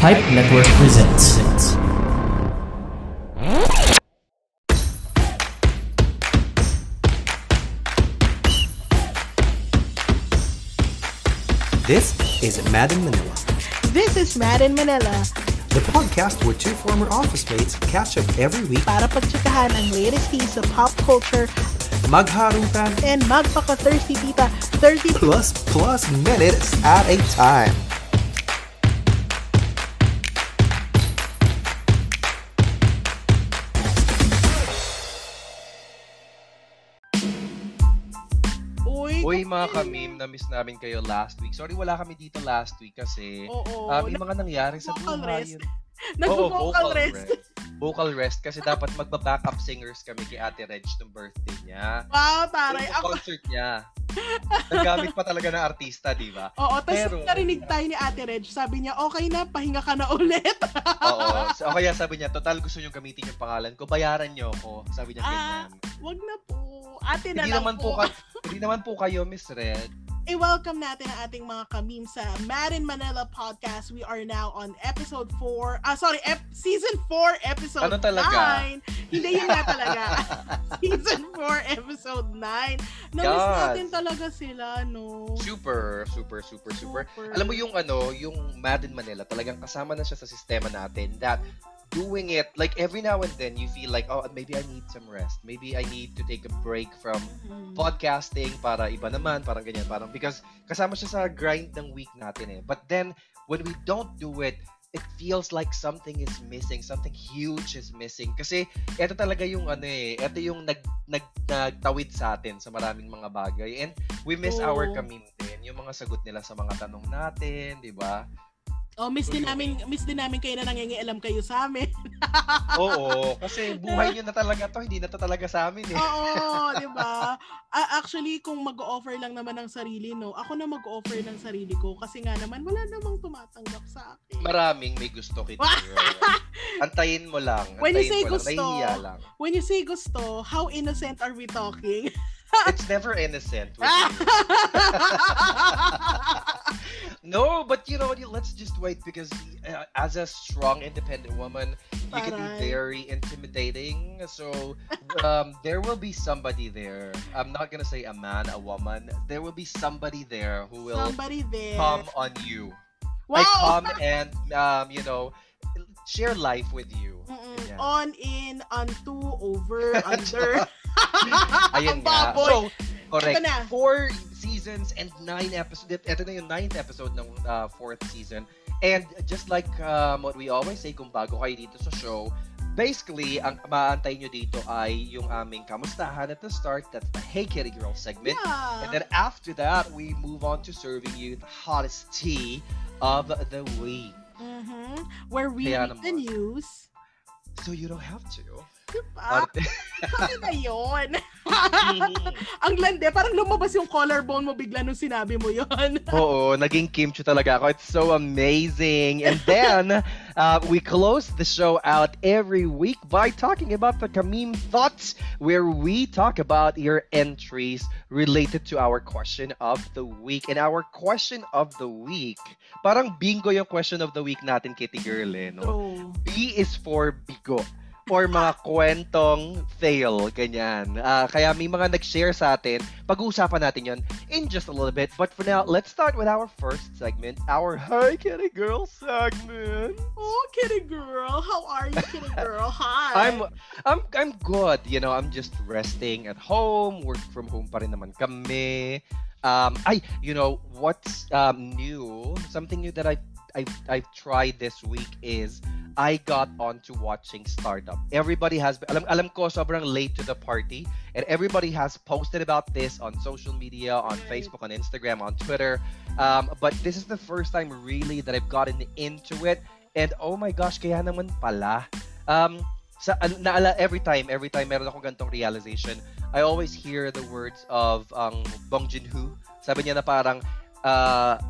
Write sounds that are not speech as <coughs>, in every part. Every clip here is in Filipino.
Pipe Network presents. This is Mad in Manila, This is Mad in Manila. The podcast where two former office mates catch up every week, para pagtsikahan ang latest piece of pop culture. Magharutan, and magpaka-thirsty tita. 30 plus plus minutes at a time. Mga kamim, na-miss namin kayo last week. Sorry, wala kami dito last week kasi Oo. ah, may mga nangyari sa vocal buhay. rest. <laughs> Oo, Nag-vocal rest. Vocal rest kasi dapat magba-backup singers kami kay Ate Reg ng birthday niya. Wow, taray. Yung Ako, concert niya. Naggamit pa talaga ng artista, di ba? <laughs> oo, tapos Pero- narinig tayo ni Ate Reg. Sabi niya, okay na, pahinga ka na ulit. <laughs> Oo. So, kaya sabi niya, total gusto niyo gamitin yung pangalan ko, bayaran niyo ako. Sabi niya Ah, ganyan. Wag na po. Ate na Hindi lang naman po, ka- hindi naman po kayo, Miss Red. I-welcome natin ang ating mga kamim sa Mad in Manila podcast. We are now on episode 4. Ah, sorry, ep- season 4, episode Ano talaga? 9. Hindi yun nga talaga. <laughs> season 4, episode 9. Na-miss Yes. natin talaga sila, no? Super, super, super, super. Super. Alam mo yung ano, yung Mad in Manila, talagang kasama na siya sa sistema natin that doing it, like every now and then, you feel like, oh, maybe I need some rest. Maybe I need to take a break from Mhm. podcasting para iba naman, parang ganyan. Parang because kasama siya sa grind ng week natin eh. But then, when we don't do it, it feels like something is missing, something huge is missing. Kasi ito talaga yung ano eh, ito yung nag, nag, nagtawid sa atin sa maraming mga bagay. And we miss Oo. our din, yung mga sagot nila sa mga tanong natin, di ba? Oh, miss din namin, miss din namin kayo na nangingialam kayo sa amin. <laughs> Oo, kasi buhay nyo na talaga to, hindi na to talaga sa amin eh. Oo, di ba? Ah, actually, kung mag-offer lang naman ng sarili, no, ako na mag-offer ng sarili ko kasi nga naman wala namang tumatanggap sa akin. Maraming may gusto kita. <laughs> Antayin mo lang. When you antayin say lang, gusto, nahihiya lang. When you say gusto, how innocent are we talking? It's never innocent <laughs> Let's just wait because uh, as a strong, independent woman, you can be very intimidating. So um, there will be somebody there. I'm not gonna say a man, a woman. There will be somebody there who will Somebody there. come on you. wow! Like come and um, you know share life with you. Ganyan. On, in, onto, over, <laughs> under. Ayun nga. So, correct. Ito na. Four seasons and nine episodes. Ito na yung ninth episode ng uh, fourth season. And just like um, what we always say kung bago kayo dito sa show, basically, ang maantay nyo dito ay yung aming kamustahan at the start. That's the Hey Kitty Girl segment. yeah. And then after that, we move on to serving you the hottest tea of the week. Mhm. Where we Kaya read the news. So you don't have to. Diba? Arte. <laughs> Sabi na yun. Mhm. Ang lande, parang lumabas yung collarbone mo bigla nung sinabi mo yun. <laughs> Oo, naging kimchi talaga ako. It's so amazing. And then, <laughs> uh, we close the show out every week by talking about the Kamim Thoughts, where we talk about your entries related to our question of the week. And our question of the week, parang bingo yung question of the week natin, Kitty Girl, eh, no? True. B is for bigo or mga kwentong fail, ganyan. Ah, kaya may mga nag-share sa atin. Pag-uusapan natin yon in just a little bit. But for now, let's start with our first segment, our Hi Kitty Girl segment. Oh, kitty girl. How are you, kitty <laughs> girl? Hi. I'm I'm I'm good. You know, I'm just resting at home. Work from home pa rin naman kami. Um, ay, you know, what's um, new? Something new that I I I've tried this week is I got onto watching Startup. Everybody has alam alam ko sobrang late to the party and everybody has posted about this on social media, on. Facebook, on Instagram, on Twitter. Um, but this is the first time really that I've gotten into it and oh my gosh, kaya naman pala. Um, sa naala every time every time meron akong gantong realization I always hear the words of ang Bong Joon-ho sabi niya na parang uh,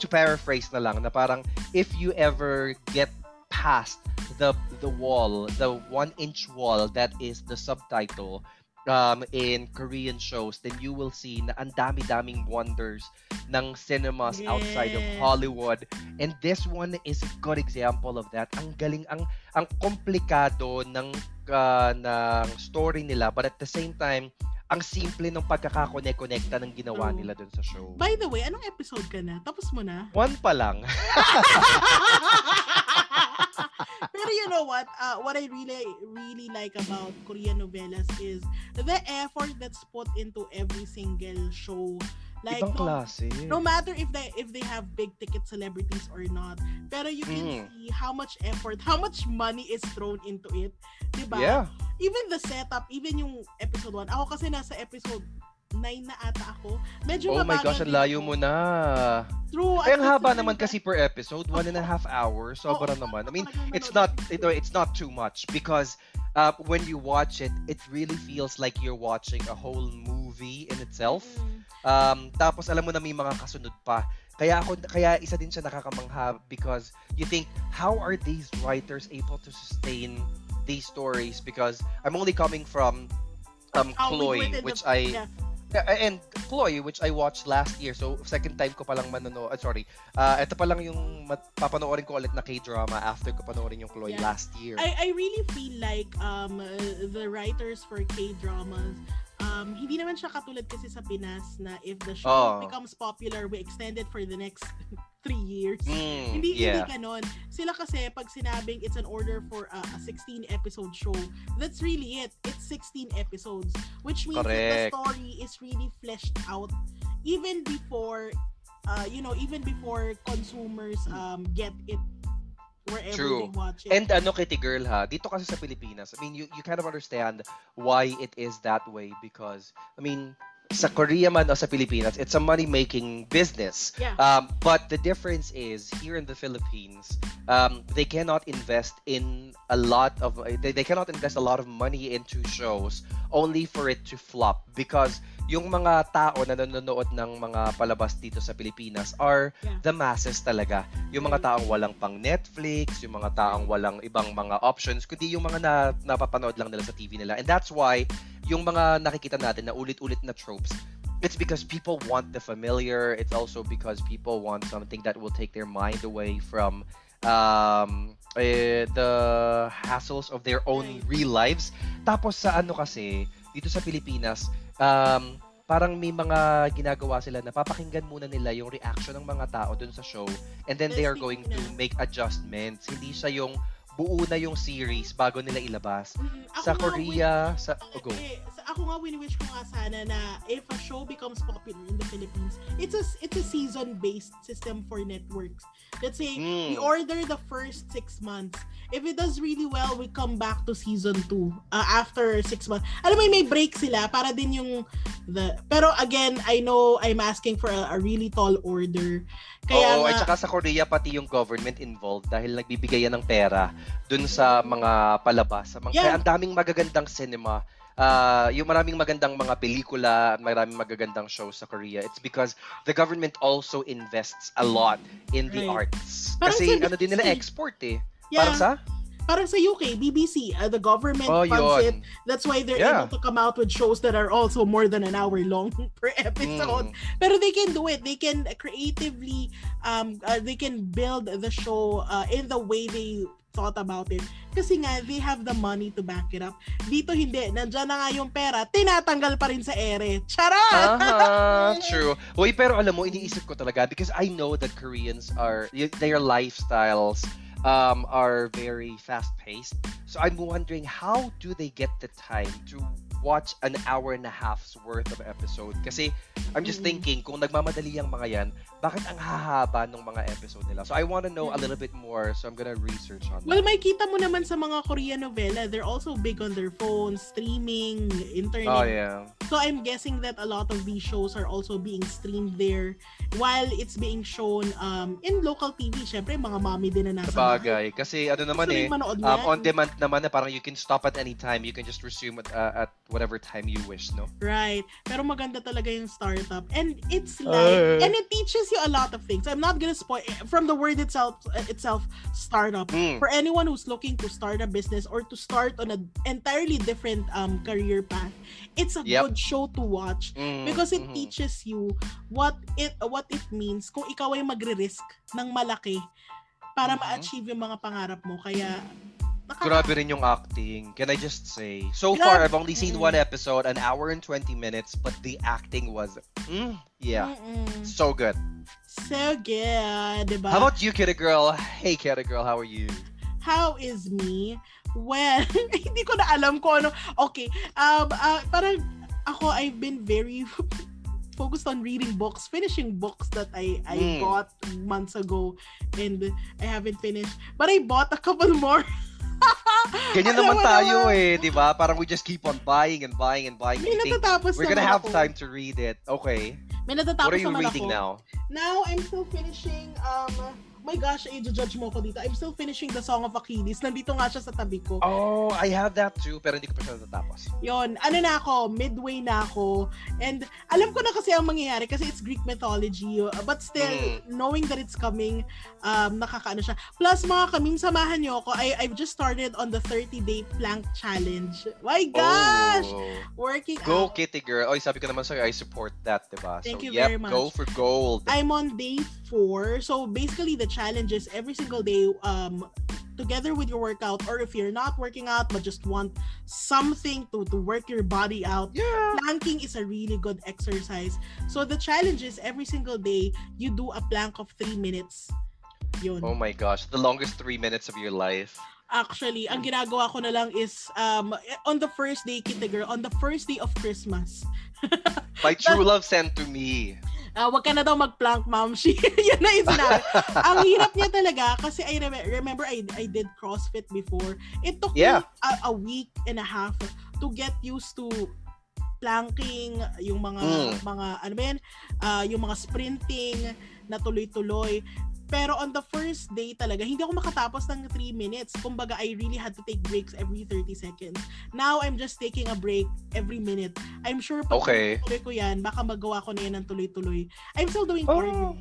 to paraphrase na lang na parang if you ever get past the the wall the one inch wall that is the subtitle um, in Korean shows, then you will see na ang dami-daming wonders ng cinemas outside of Yes. Hollywood. And this one is a good example of that. Ang galing, ang ang komplikado ng ah, ng story nila, but at the same time, ang simple ng pagkakakonekta ng ginawa True. nila dun sa show. By the way, anong episode ka na? Tapos mo na? One pa lang. <laughs> Pero you know what? Uh, what I really, really like about Korean novelas is the effort that's put into every single show. Like, Ibang no, klase. no matter if they if they have big ticket celebrities or not, pero you Mm. can see how much effort, how much money is thrown into it. Diba? Yeah. Even the setup, even yung episode 1. Ako kasi nasa episode 9 na ata ako. Medyo Oh my gosh, ang layo mo na. True. Kaya ang haba naman kasi per episode, one and a half hours. Sobra Oo, naman. I mean, it's not ito it's not too much because uh, when you watch it, it really feels like you're watching a whole movie in itself. Mm. Um, tapos alam mo na may mga kasunod pa. Kaya ako kaya isa din siya nakakamangha because you think how are these writers able to sustain these stories because I'm only coming from um we Chloe which the- I yeah. And Chloe, which I watched last year. So, second time ko palang manono, uh, sorry. Uh, ito pa lang yung papanoorin ko ulit na K-drama after ko panoorin yung Chloe Yeah. last year. I, I really feel like um the writers for K-dramas um hindi naman siya katulad kasi sa Pinas na if the show Oh. becomes popular we extend it for the next three years. Mm, <laughs> Hindi yeah. hindi ganon. Sila kasi pag sinabing it's an order for a, a 16 episode show, that's really it. It's 16 episodes, which means that Correct. the story is really fleshed out even before uh you know, even before consumers um get it wherever True. they watch it. And ano kitty girl ha, dito kasi sa Pilipinas, I mean, you, you kind of understand why it is that way because, I mean, sa Korea man o sa Pilipinas, it's a money-making business. yeah. Um, but the difference is here in the Philippines, um, they cannot invest in a lot of they, they cannot invest a lot of money into shows only for it to flop because yung mga tao na nanonood ng mga palabas dito sa Pilipinas are Yeah. the masses talaga. Yung mga taong walang pang Netflix, yung mga taong walang ibang mga options, kundi yung mga na, napapanood lang nila sa TV nila. And that's why yung mga nakikita natin na ulit-ulit na tropes it's because people want the familiar. It's also because people want something that will take their mind away from um, eh, the hassles of their own real lives. Tapos sa ano kasi, dito sa Pilipinas, um, parang may mga ginagawa sila na papakinggan muna nila yung reaction ng mga tao dun sa show and then they are going to make adjustments. Hindi siya yung buo na yung series bago nila ilabas. Mm, ako Sa Korea, sa... Oh, go. Eh, sa- ako nga wini-wish ko nga sana na if a show becomes popular in the Philippines, it's a it's a season-based system for networks. Let's say we Mm. order the first six months. If it does really well, we come back to season 2 uh, after six months. Alam mo, may break sila para din yung the pero again, I know I'm asking for a, a really tall order. Kaya Oo, nga, at saka sa Korea pati yung government involved dahil nagbibigay yan ng pera dun sa mga palabas. Sa mga, Yeah. Kaya ang daming magagandang cinema. Ah, yung maraming magandang mga pelikula at maraming magagandang shows sa Korea. It's because the government also invests a lot in the Right. arts. Parang Kasi sa ano din nila export eh. yeah, Parang sa? parang sa UK, BBC, uh, the government Oh, funds it yun. That's why they're Yeah. able to come out with shows that are also more than an hour long <laughs> per episode. Mm. Pero they can do it. They can creatively, um, uh, they can build the show uh, in the way they thought about it. Kasi nga, they have the money to back it up. Dito hindi. Nandiyan na nga yung pera, tinatanggal pa rin sa ere. Charot! Aha, <laughs> true. Uy, pero alam mo, iniisip ko talaga because I know that Koreans are, their lifestyles um, are very fast-paced. So I'm wondering, how do they get the time to watch an hour and a half's worth of episode? Kasi I'm just Mm. thinking, kung nagmamadali ang mga yan, bakit ang hahaba ng mga episode nila? So I want to know a little bit more, so I'm gonna research on Well, that. may kita mo naman sa mga Korean novela, they're also big on their phones, streaming, internet. Oh, yeah. So I'm guessing that a lot of these shows are also being streamed there while it's being shown um in local TV. Syempre, mga mommy din na nasa. Sabagay. Kasi ano naman eh, um, on demand naman na parang you can stop at any time. You can just resume at, uh, at whatever time you wish, no? Right. Pero maganda talaga yung startup. And it's like, Ay. and it teaches you a lot of things. I'm not gonna spoil from the word itself itself startup. Mm. For anyone who's looking to start a business or to start on an entirely different um career path, it's a Yep. good show to watch Mm, because it mhm. teaches you what it what it means kung ikaw ay magre-risk ng malaki para Mhm. ma-achieve yung mga pangarap mo. Kaya nakaka- Grabe rin yung acting. Can I just say? So Grabe. far, I've only seen one episode, an hour and 20 minutes, but the acting was, mm, yeah, Mm-mm. so good. So good? How about you, Kitty Girl? Hey, Kitty Girl, how are you? How is me? Well, <laughs> hindi ko na alam kung ano. Okay, um, ah, parang ako, I've been very <laughs> focused on reading books, finishing books that I I Mm. bought months ago and I haven't finished. But I bought a couple more. <laughs> Ganyan naman tayo naman. eh, di ba? Parang we just keep on buying and buying and buying. May We think natatapos we're gonna have ako. time to read it. Okay. May What natatapos are you naman reading ako. now? Now, I'm still finishing, um, my gosh, i-judge mo ko dito. I'm still finishing the Song of Achilles. Nandito nga siya sa tabi ko. Oh, I have that too, pero hindi ko pa siya natatapos. Yon, ano na ako, midway na ako. And alam ko na kasi ang mangyayari kasi it's Greek mythology. uh, But still, Mm. knowing that it's coming, um, nakakaano siya. Plus, mga kaming samahan niyo ako. I, I've just started on the 30-day plank challenge. My gosh! Oh. Working Go, out. Kitty Girl. Oy, sabi ko naman sa'yo, I support that, diba? Thank so, you yep, very much. go for gold. I'm on day four. So basically, the challenge is every single day, um, together with your workout, or if you're not working out but just want something to, to work your body out, yeah. planking is a really good exercise. So the challenge is every single day, you do a plank of three minutes. Yun. Oh my gosh, the longest three minutes of your life. Actually, ang ginagawa ko na lang is, um, on the first day, kita girl, on the first day of Christmas, <laughs> My true love sent to me. Ah, wag ka na daw mag-plank, ma'am. <laughs> She, yan na yung sinabi. Ang hirap niya talaga kasi I rem- remember I, I did CrossFit before. It took Yeah. me a, a week and a half to get used to planking, yung mga Mm. mga ano ba yan, Ah, yung mga sprinting na tuloy-tuloy. Pero on the first day talaga, hindi ako makatapos ng 3 minutes. Kumbaga, I really had to take breaks every 30 seconds. Now, I'm just taking a break every minute. I'm sure pag Okay. tuloy ko yan, baka magawa ko na yan ng tuloy-tuloy. I'm still doing Oh, cardio.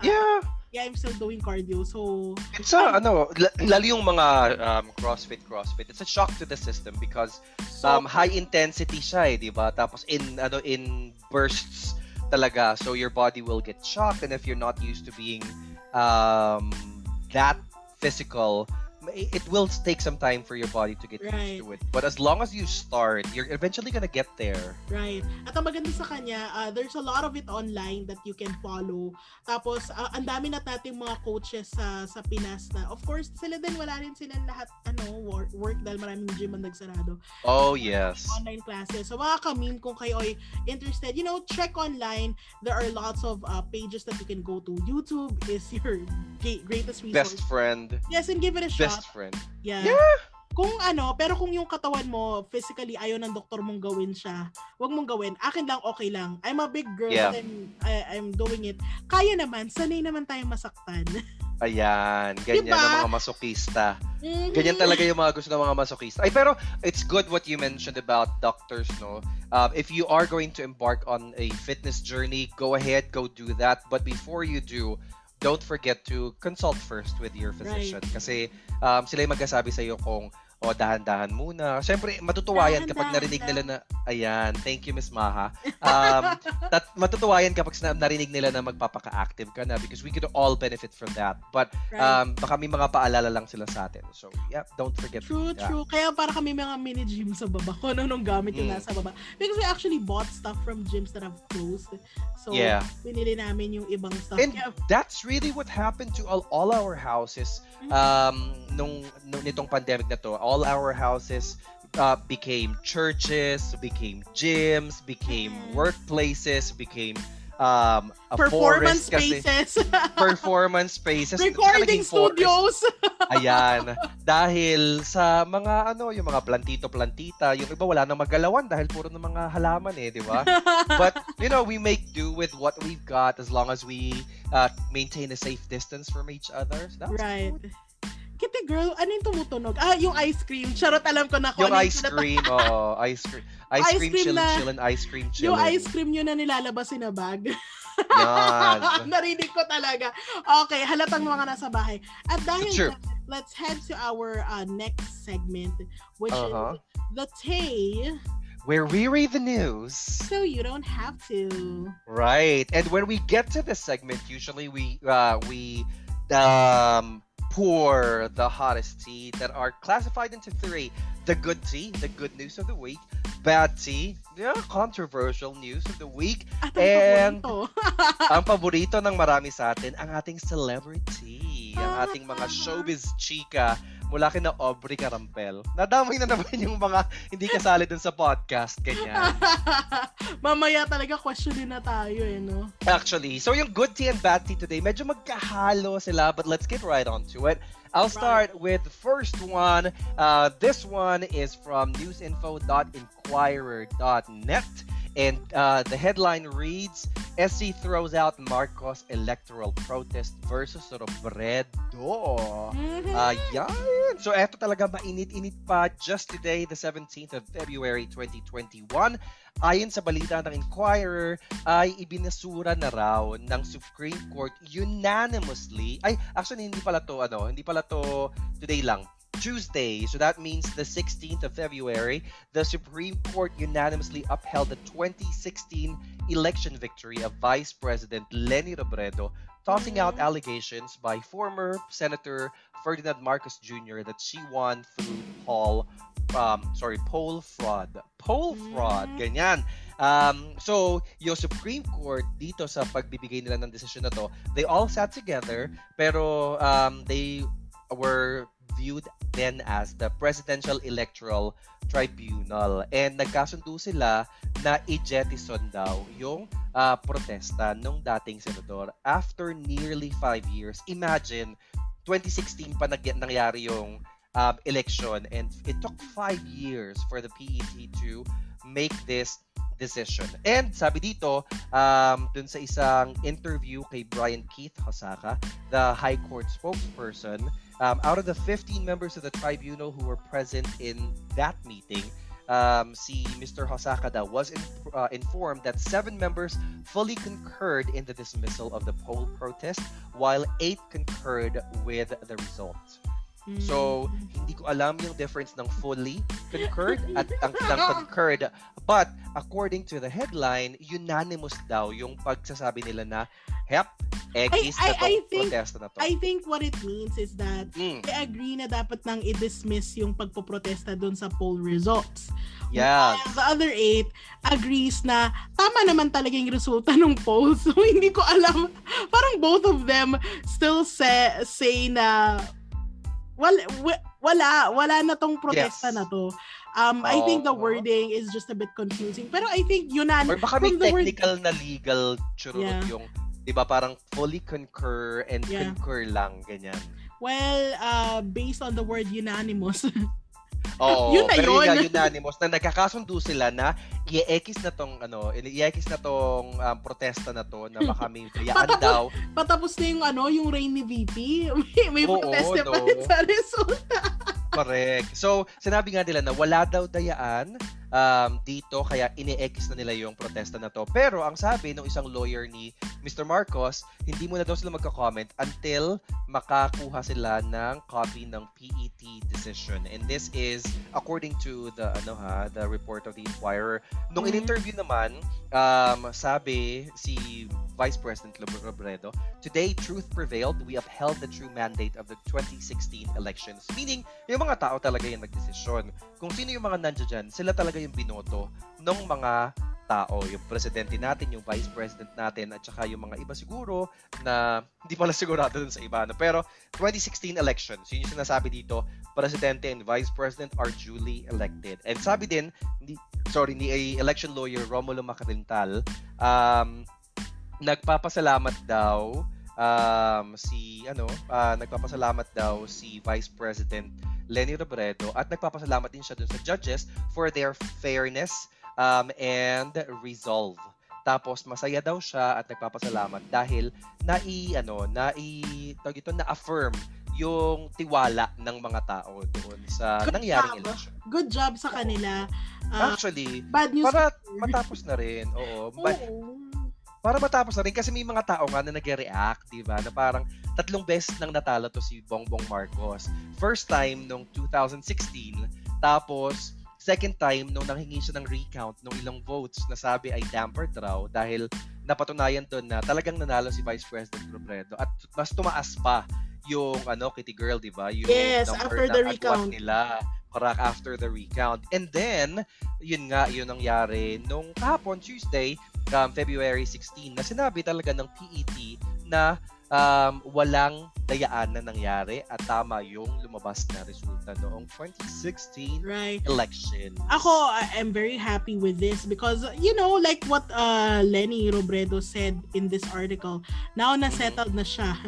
Yeah. Yeah, I'm still doing cardio. So, It's a, ano, l- lalo yung mga um, CrossFit, CrossFit, it's a shock to the system because so um, high intensity siya eh, di ba? Tapos in, ano, in bursts talaga. So your body will get shocked and if you're not used to being um, that physical, it will take some time for your body to get Right. used to it. But as long as you start, you're eventually gonna get there. Right. At ang maganda sa kanya, uh, there's a lot of it online that you can follow. Tapos, uh, ang dami na nating mga coaches sa sa Pinas na, of course, sila din, wala rin silang lahat, ano, work, work dahil maraming gym ang nagsarado. Oh, yes. Online classes. So, mga kamim, kung kayo ay interested, you know, check online. There are lots of uh, pages that you can go to. YouTube is your <laughs> greatest resource. Best friend. Yes, and give it a shot. Best friend. Yeah. Yeah. Kung ano, pero kung yung katawan mo, physically, ayaw ng doktor mong gawin siya, wag mong gawin. Akin lang, okay lang. I'm a big girl, Yeah. I'm, I, I'm doing it. Kaya naman, sanay naman tayong masaktan. <laughs> Ayan, ganyan Diba? ang mga masokista. Mhm. Ganyan talaga yung mga gusto ng mga masokista. Ay, pero it's good what you mentioned about doctors, no? Um, if you are going to embark on a fitness journey, go ahead, go do that. But before you do, don't forget to consult first with your physician. Kasi um, sila yung magsasabi sa'yo kung o dahan-dahan muna. Siyempre, matutuwa yan kapag narinig nila na, ayan, thank you Miss Maha. Um, <laughs> tat, matutuwa yan kapag narinig nila na magpapaka-active ka na because we could all benefit from that. But um, baka may mga paalala lang sila sa atin. So, yeah, don't forget True, to true. Kaya para kami mga mini gym sa baba. Kung ano nung gamit yung Mm. nasa baba. Because we actually bought stuff from gyms that have closed. So, Yeah. pinili namin yung ibang stuff. And Kaya, that's really what happened to all, all our houses Mm. um, nung, nung nitong pandemic na to. All our houses uh, became churches, became gyms, became Mm. workplaces, became um, a performance forest spaces. <laughs> performance spaces. Recording studios. <laughs> Ayan. dahil sa mga ano, yung mga plantito-plantita, yung iba wala nang magalawan dahil puro ng mga halaman eh, di ba? <laughs> But, you know, we make do with what we've got as long as we uh, maintain a safe distance from each other. So that's right. good. Kitty girl, ano yung tumutunog? Ah, yung ice cream. Charot, alam ko na Yung ano ice sinata- cream, oo. ice cream. <laughs> Ice, Ice cream, cream chillin' na- chillin', ice cream chillin'. Yung ice cream yun na nilalabas in a bag. Yan. <laughs> Narinig ko talaga. Okay, halatang mga nasa bahay. At dahil Sure. dyan, let's head to our uh, next segment, which Uh-huh. is the Tay, Where we read the news. so you don't have to. Right. And when we get to this segment, usually we uh, we um, pour the hottest tea that are classified into three: the good tea, the good news of the week; bad tea, the controversial news of the week; At ang And- paborito. <laughs> ang paborito ng marami sa atin, ang ating celebrity, ang ating mga showbiz chika mula kina Aubrey Carampel. Nadamay na naman yung mga hindi kasali dun sa podcast, ganyan. <laughs> Mamaya talaga questionin na tayo eh, no? Actually, so yung good tea and bad tea today, medyo magkahalo sila, but let's get right on to it. I'll start with the first one. Uh, this one is from newsinfo.inquirer.net. And uh, the headline reads, SC throws out Marcos electoral protest versus Robredo. Mhm. Uh, yan. So, eto talaga mainit-init pa just today, the 17th of February 2021. Ayon sa balita ng Inquirer, ay ibinasura na raw ng Supreme Court unanimously. Ay, actually, hindi pala to, ano, hindi pala to today lang. Tuesday, so that means the 16th of February, the Supreme Court unanimously upheld the 2016 election victory of Vice President Leni Robredo, tossing out Mhm. allegations by former Senator Ferdinand Marcos Jr. that she won through poll, um, sorry, poll fraud. Poll fraud, Mm. ganyan. Um, so, yung Supreme Court dito sa pagbibigay nila ng desisyon na to, they all sat together, pero um, they were viewed then as the Presidential Electoral Tribunal. And nagkasundo sila na i-jettison daw yung ah, protesta nung dating senador after nearly five years. Imagine, 2016 pa nag nangyari yung um, election and it took five years for the PET to make this decision. And sabi dito, um, dun sa isang interview kay Brian Keith Hosaka, the High Court spokesperson, um, out of the 15 members of the tribunal who were present in that meeting, um, si Mr. Hosaka daw was in, uh, informed that seven members fully concurred in the dismissal of the poll protest, while eight concurred with the results. So, hindi ko alam yung difference ng fully concurred <laughs> at ang ng concurred. But, according to the headline, unanimous daw yung pagsasabi nila na, hep, ekis I- I- I think- protesta na to. I think what it means is that Mm, they agree na dapat nang i-dismiss yung pagpoprotesta doon sa poll results. yes. While the other eight agrees na tama naman talaga yung resulta ng poll. <laughs> So, hindi ko alam. Parang both of them still say, say na wala, wa- wala, wala na tong protesta Yes. na to. Um, I think the wording is just a bit confusing. Pero I think yunan Or baka may the word- technical na legal churot Yeah. yung, di ba, parang fully concur and Yeah. concur lang, ganyan. well, uh, based on the word unanimous. <laughs> <laughs> Oo, Yun na pero yun. yung unanimous na nagkakasundo sila na i-ekis na tong ano, i-ekis na tong um, protesta na to na baka may <laughs> Patapos- daw. Patapos na yung ano, yung rain ni VP. <laughs> May, may Oo, protesta pa no. rin sa result. Correct. So, sinabi nga nila na wala daw dayaan um, dito kaya ini-ekis na nila yung protesta na to. Pero ang sabi ng isang lawyer ni Mr. Marcos, hindi muna daw sila magka-comment until makakuha sila ng copy ng PET decision. And this is according to the ano ha, the report of the Inquirer. Nung Mhm. in-interview naman, um, sabi si Vice President Robredo, Today, truth prevailed. We upheld the true mandate of the 2016 elections. Meaning, yung mga tao talaga yung nagdesisyon. Kung sino yung mga nandiyan sila talaga yung binoto ng mga tao. Yung presidente natin, yung vice president natin, at saka yung mga iba siguro na hindi pala sigurado dun sa iba. No? Pero 2016 elections, yun yung sinasabi dito, presidente and vice president are duly elected. And sabi din, ni, sorry, ni election lawyer Romulo Macarintal, um, nagpapasalamat daw um, si ano ah, nagpapasalamat daw si Vice President Leni Robredo at nagpapasalamat din siya dun sa judges for their fairness um, and resolve. Tapos masaya daw siya at nagpapasalamat dahil nai ano nai tawag ito na affirm yung tiwala ng mga tao doon sa Good nangyaring job. election. Good job sa kanila. Uh, Actually, bad news. para matapos na rin. Oo. But Oo. Para matapos na rin kasi may mga tao nga na nag-react, di ba? Na parang tatlong beses nang natalo to si Bongbong Marcos. First time nung 2016, tapos second time nung nanghingi siya ng recount ng ilang votes na sabi ay dampered raw dahil napatunayan doon na talagang nanalo si Vice President Robredo at mas tumaas pa yung ano Kitty Girl, 'di ba? Yung Yes, after the recount. nila. Correct, after the recount. And then, yun nga, yun nangyari nung kahapon, Tuesday, um, February 16, na sinabi talaga ng PET na um, walang dayaan na nangyari at tama yung lumabas na resulta noong 2016 Right. election. Ako, I'm very happy with this because, you know, like what uh, Lenny Robredo said in this article, now na settled na siya. <laughs>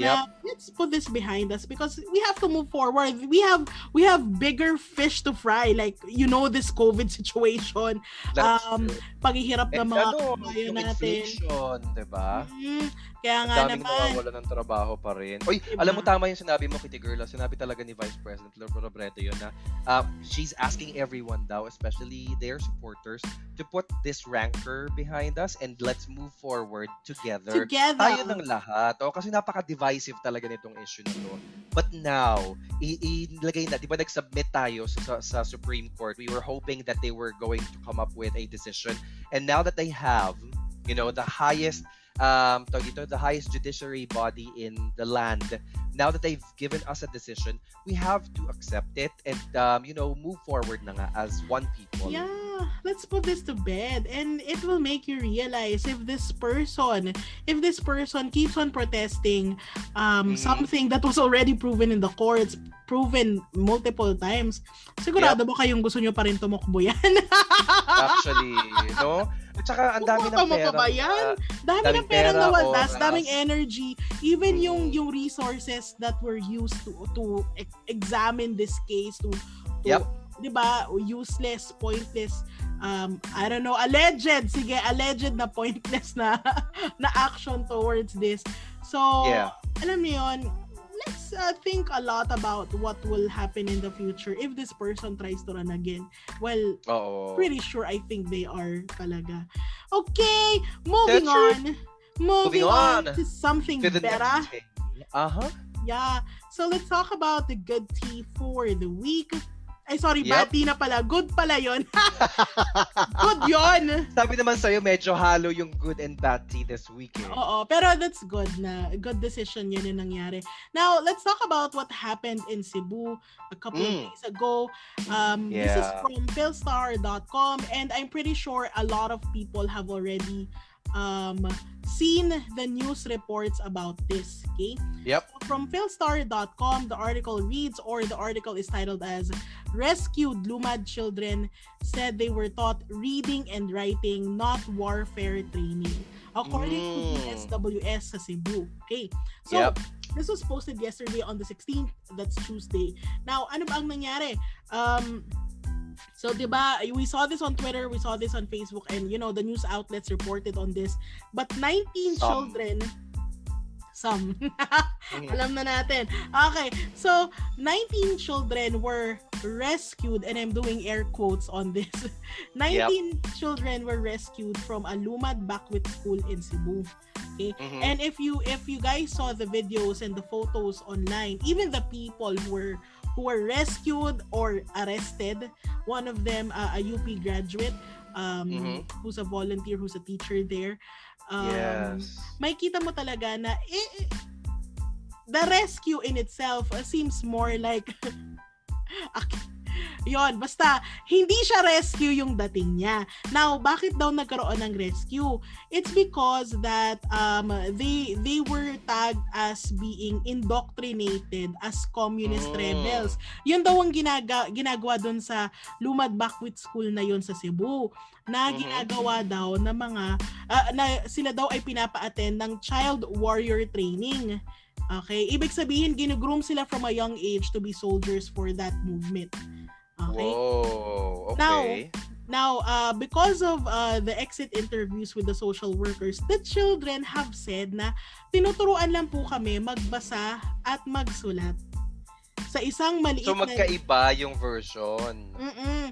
Na, let's put this behind us because we have to move forward. We have we have bigger fish to fry. Like, you know, this COVID situation, That's um, true. paghihirap ng mga ano, kababayan yung natin. inflation, di ba? Mm, kaya nga daming naman. nawawala ng trabaho pa rin. Oy, Diba? alam mo tama yung sinabi mo, Kitty Girl. ah. Sinabi talaga ni Vice President Lord Robredo yun na um, she's asking everyone daw, especially their supporters, to put this rancor behind us and let's move forward together. Together. Tayo ng lahat. O, kasi napaka-divisive talaga nitong issue na to. But now, i- ilagay na, di ba nag-submit tayo sa, sa, sa Supreme Court. We were hoping that they were going to come up with a decision. And now that they have, you know, the highest um tawag dito, the highest judiciary body in the land now that they've given us a decision we have to accept it and um you know move forward na nga as one people Yeah, let's put this to bed and it will make you realize if this person, if this person keeps on protesting um Mhm. something that was already proven in the courts, proven multiple times, sigurado ba kayong gusto nyo pa rin tumakbo yan? <laughs> actually no at saka ang dami ng pera ba yan? Dami daming ng pera na walas, oras. daming energy, even yung Mm. yung resources that were used to to examine this case to, to Yep. 'di ba, useless, pointless um I don't know, alleged, sige, alleged na pointless na <laughs> na action towards this. So, Yeah. alam niyo 'yon, let's uh, think a lot about what will happen in the future if this person tries to run again. Well, oo pretty sure I think they are talaga. Okay, moving That's on. Moving, Moving on. on to something to better. uh-huh Yeah. So let's talk about the good tea for the week. Ay, sorry, Yep. bad tea na pala. Good pala yon. <laughs> good yon. sabi naman sa'yo medyo halo yung good and bad tea this week eh. Oo, pero that's good na. Good decision yun yung nangyari. Now, let's talk about what happened in Cebu a couple of Mm. days ago. Um, This is Yeah. from philstar.com and I'm pretty sure a lot of people have already um, seen the news reports about this. Okay? Yep. From philstar.com, the article reads, or the article is titled as Rescued Lumad Children Said They Were Taught Reading and Writing, Not Warfare Training. According to Mm. the SWS sa Cebu. Okay. So, Yep. this was posted yesterday on the 16th. That's Tuesday. Now, ano ba ang nangyari? Um, so, di ba, we saw this on Twitter, we saw this on Facebook, and, you know, the news outlets reported on this. But 19 Some. children, some, Mhm. <laughs> alam na natin. Okay, so 19 children were rescued, and I'm doing air quotes on this. <laughs> 19 children were rescued from a Lumad Bakwit school in Cebu. Mhm. And if you if you guys saw the videos and the photos online, even the people who were who were rescued or arrested, one of them uh, a UP graduate, um, Mhm. who's a volunteer, who's a teacher there. Um, yes may kita mo talaga na eh, eh, the rescue in itself uh, seems more like <laughs> Okay. Yon, basta hindi siya rescue yung dating niya. Now, bakit daw nagkaroon ng rescue? It's because that um they they were tagged as being indoctrinated as communist Mm. rebels. Yun daw ang ginaga, ginagawa doon sa Lumad Bakwit School na yon sa Cebu na Mhm. ginagawa daw ng mga ah, na sila daw ay pinapa-attend ng child warrior training. Okay? Ibig sabihin, ginugroom sila from a young age to be soldiers for that movement. Okay? Whoa. Now, Okay. Now, uh, because of uh, the exit interviews with the social workers, the children have said na tinuturuan lang po kami magbasa at magsulat. Sa isang maliit so na... magkaiba yung version. Mm-mm.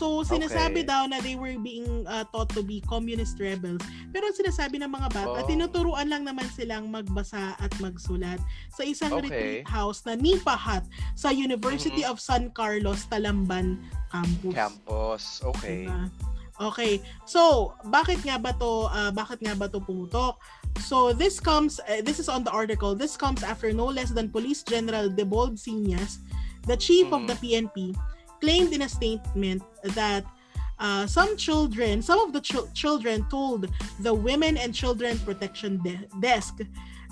So, sinasabi Okay. daw na they were being uh, taught to be communist rebels. Pero ang sinasabi ng mga bata, Oh. tinuturuan lang naman silang magbasa at magsulat sa isang Okay. retreat house na Nipa Hut sa University Mhm. of San Carlos, Talamban Campus. Campus. Okay. Diba? Okay. So, bakit nga ba to ah, bakit nga ba to pumutok? So, this comes eh, this is on the article. This comes after no less than Police General Debold Sinas, the chief of the PNP, claimed in a statement that uh, some children, some of the chil- children told the Women and Children Protection De- Desk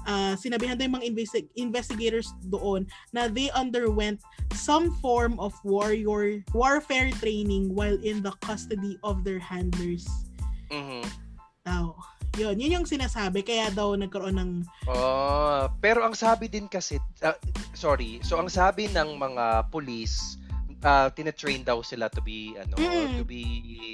uh, sinabihan yung mga investi- investigators doon na they underwent some form of warrior warfare training while in the custody of their handlers Mhm. daw. Yun, yun yung sinasabi. Kaya daw nagkaroon ng... Oh, pero ang sabi din kasi, ah, sorry, so ang sabi ng mga police, uh, tinatrain daw sila to be, ano, Mm. to be...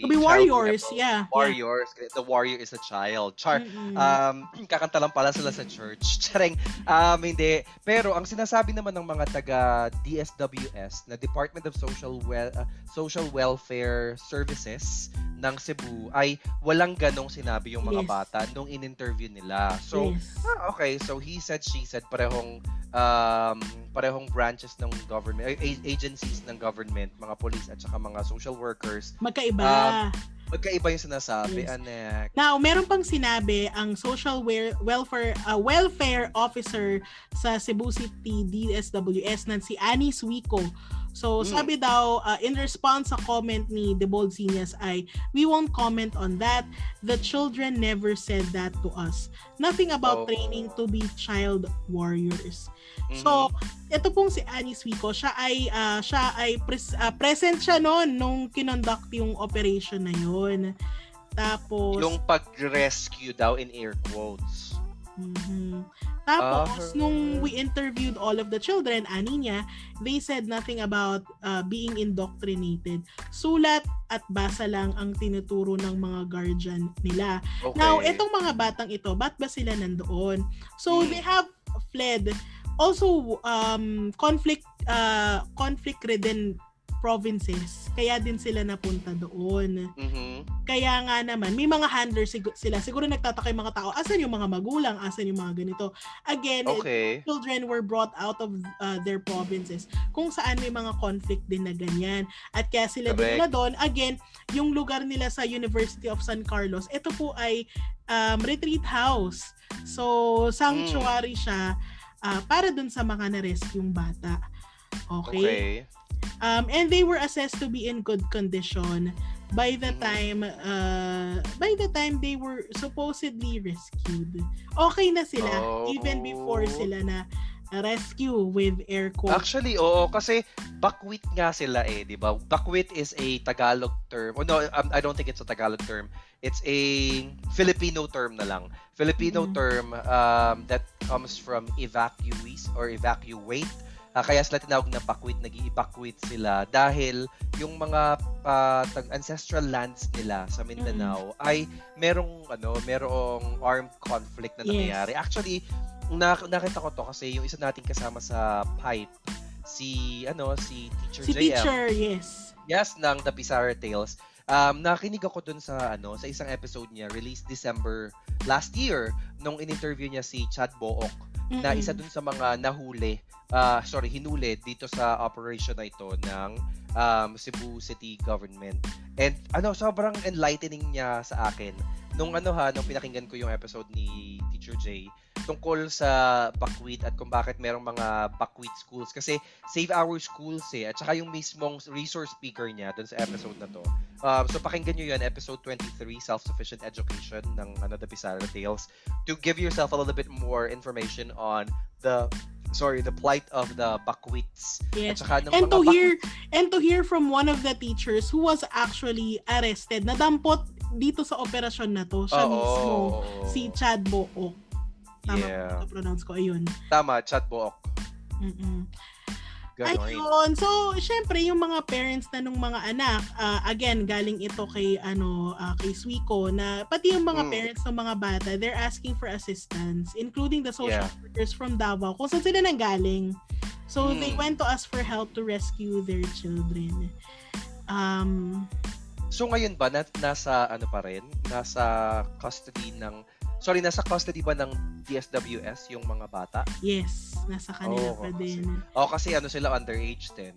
To be warriors, yeah. Warriors. The warrior is a child. Char. Mm-mm. Um, <clears throat> kakanta lang pala sila sa church. <laughs> Charing, um, hindi. Pero ang sinasabi naman ng mga taga DSWS na Department of Social Wel- uh, Social Welfare Services ng Cebu ay walang ganong sinabi yung mga Yes. bata nung in-interview nila. So, yes. Ah, okay. So he said, she said, parehong um, parehong branches ng government, agencies ng government, mga police at saka mga social workers. Magkaiba. um, Magkaiba yung sinasabi, Yes. anek. Now, meron pang sinabi ang social wel- welfare uh, welfare officer sa Cebu City DSWS na si Annie Suico. So, Mm. sabi daw, uh, in response sa comment ni Debold Sinas ay, we won't comment on that. The children never said that to us. Nothing about Oh. training to be child warriors. Mhm. So, ito pong si Annie Suico, siya ay ah, siya ay pres- ah, present siya noon nung kinonduct yung operation na yun. Tapos yung pag-rescue daw in air quotes. Mhm. Tapos, Ah. nung we interviewed all of the children, ani niya, they said nothing about uh, being indoctrinated. Sulat at basa lang ang tinuturo ng mga guardian nila. Okay. Now, itong mga batang ito, ba't ba sila nandoon? So, Hmm. they have fled. Also, um, conflict, uh, conflict-ridden provinces. Kaya din sila napunta doon. Mhm. Kaya nga naman, may mga handlers sig- sila. Siguro nagtataka yung mga tao, asan yung mga magulang, asan yung mga ganito. Again, Okay. children were brought out of uh, their provinces kung saan may mga conflict din na ganyan. At kaya sila Correct. din na doon. Again, yung lugar nila sa University of San Carlos, ito po ay um, retreat house. So, sanctuary siya uh, para dun sa mga na-rescue bata. Okay? Okay. Um, and they were assessed to be in good condition by the Mhm. time uh, by the time they were supposedly rescued. Okay na sila even before Oh. sila na rescue with air quotes. Actually, oo. Kasi bakwit nga sila eh, di ba? Bakwit is a Tagalog term. Oh, no, um, I don't think it's a Tagalog term. It's a Filipino term na lang. Filipino Mhm. term um, that comes from evacuees or evacuate. Ah, kaya sila tinawag na bakwit, nag evacuate sila dahil yung mga tag- ancestral lands nila sa Mindanao ay merong ano, merong armed conflict Yes. na nangyayari. Actually, na, nakita ko to kasi yung isa nating kasama sa pipe si ano si Teacher si JM. teacher, yes. Yes, ng The Pizarra Tales. Um, nakinig ako dun sa ano sa isang episode niya released December last year nung in-interview niya si Chad Book na Mm-mm. isa dun sa mga nahuli, ah, sorry, hinuli dito sa operation na ito ng um, Cebu City Government. And ano, sobrang enlightening niya sa akin. Nung ano ha, nung pinakinggan ko yung episode ni Teacher J tungkol sa Bakwit at kung bakit merong mga Bakwit schools. Kasi Save Our Schools eh. At saka yung mismong resource speaker niya dun sa episode na to. Um, so pakinggan nyo yun, episode 23, Self-Sufficient Education ng ano, The Pizarra Tales to give yourself a little bit more information on the sorry, the plight of the Bakwits. Yes. At saka ng And to hear and to hear from one of the teachers who was actually arrested, nadampot dito sa operasyon na to, siya Oo. mismo, si Chad Book. Tama Yeah. yeah. pronounce ko, ayun. Tama, chat book. Mm-mm. Ganon. Ayun. So, syempre, yung mga parents na nung mga anak, ah, again, galing ito kay, ano, ah, kay Suico, na pati yung mga Mm. parents ng mga bata, they're asking for assistance, including the social Yeah. workers from Davao, kung saan sila nanggaling. So, Mm. they went to us for help to rescue their children. Um, So ngayon ba na, nasa ano pa rin? Nasa custody ng Sorry, nasa custody ba ng DSWS yung mga bata? yes, nasa kanila Oo, pa kasi- din. Oh, kasi ano sila underage din.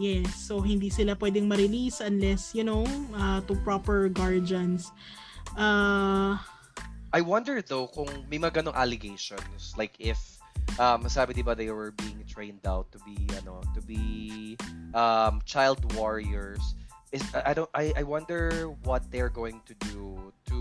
Yes, so hindi sila pwedeng ma-release unless, you know, uh, to proper guardians. Uh, I wonder though kung may mga ganong allegations like if um sabi 'di ba they were being trained out to be ano to be um child warriors is I I don't I I wonder what they're going to do to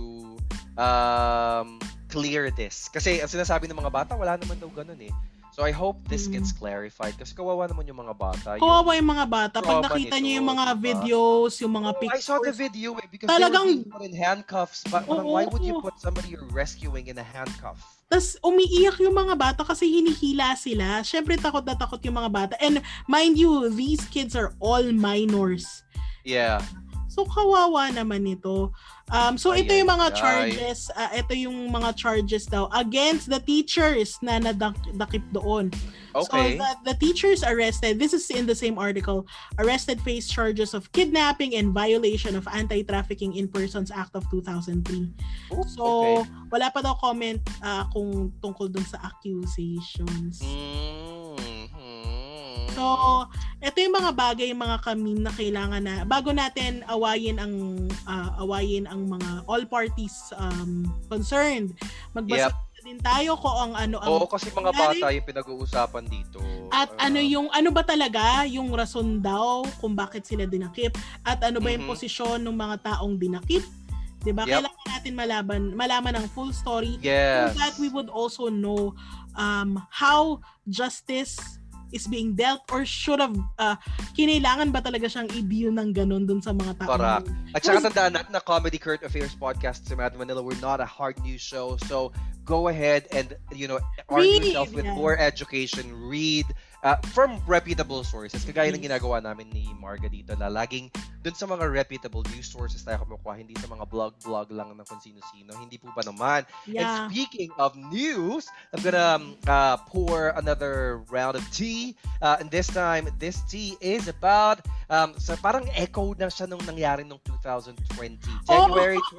um clear this kasi ang sinasabi ng mga bata wala naman daw ganun eh so I hope this Mm. gets clarified kasi kawawa naman yung mga bata Yung- kawawa yung mga bata. Pag nakita niyo yung mga videos, yung mga Oh, I pictures. saw the video eh because Talagang- they were being put in handcuffs but parang, Oo. why would you put somebody you're rescuing in a handcuff Tapos umiiyak yung mga bata kasi hinihila sila. Siyempre takot na takot yung mga bata. And mind you, these kids are all minors. yeah So kawawa naman ito. Um, so ito yung mga charges, ah, ito yung mga charges daw against the teachers na nadakip doon. okay So the, the teachers arrested, this is in the same article, arrested face charges of kidnapping and violation of Anti-Trafficking in Persons Act of 2003. Ooh, So okay. wala pa daw comment ah, kung tungkol dun sa accusations. Mhm. So, ito yung mga bagay, mga kami na kailangan na bago natin awayin ang ah, awayin ang mga all parties um, concerned. Magbasa din tayo kung ang ano ang Oo, kasi mga bata yung pinag-uusapan dito. at Ah, ano yung ano ba talaga yung rason daw kung bakit sila dinakip at ano ba yung Mhm. posisyon ng mga taong dinakip 'di ba Yep. kailangan natin malaman malaman ang full story Yes. so that we would also know um, how justice is being dealt or should have uh, kinailangan ba talaga siyang i-deal ng ganun dun sa mga tao. Correct. At saka tandaan natin na Comedy Current Affairs podcast sa Mad Manila, we're not a hard news show. So go ahead and, you know, arm Read, yourself with yeah. more education. Read uh, from reputable sources. Kagaya ng ginagawa namin ni Marga dito na laging dun sa mga reputable news sources tayo kumukuha, hindi sa mga blog-blog lang ng kung sino-sino. Hindi po ba naman? Yeah. And speaking of news, I'm gonna um, uh, pour another round of tea. Uh, and this time, this tea is about, um, so parang echo na siya nung nangyari nung 2020. January <laughs>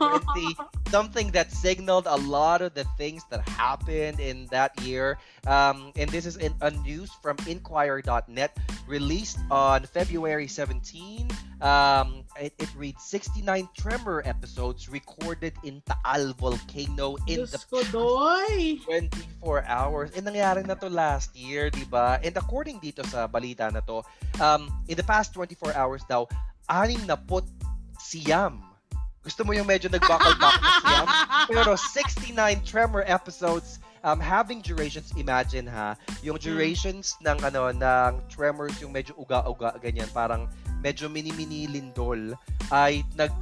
2020. Something that signaled a lot of the things that happened in that year. Um, and this is in a news from Inquirer.net released on February 17. Um, it, it reads 69 tremor episodes recorded in Taal volcano in the Diyos ko, doy! 24 hours. Eh, nangyari na to last year, di ba? And according dito sa balita na to, um, in the past 24 hours daw, anim na put siyam. Gusto mo yung medyo nagbakal-bakal na siyam? <laughs> Pero 69 tremor episodes um, having durations, imagine ha, yung durations ng ano ng tremors yung medyo uga-uga ganyan, parang medyo mini-mini lindol ay nag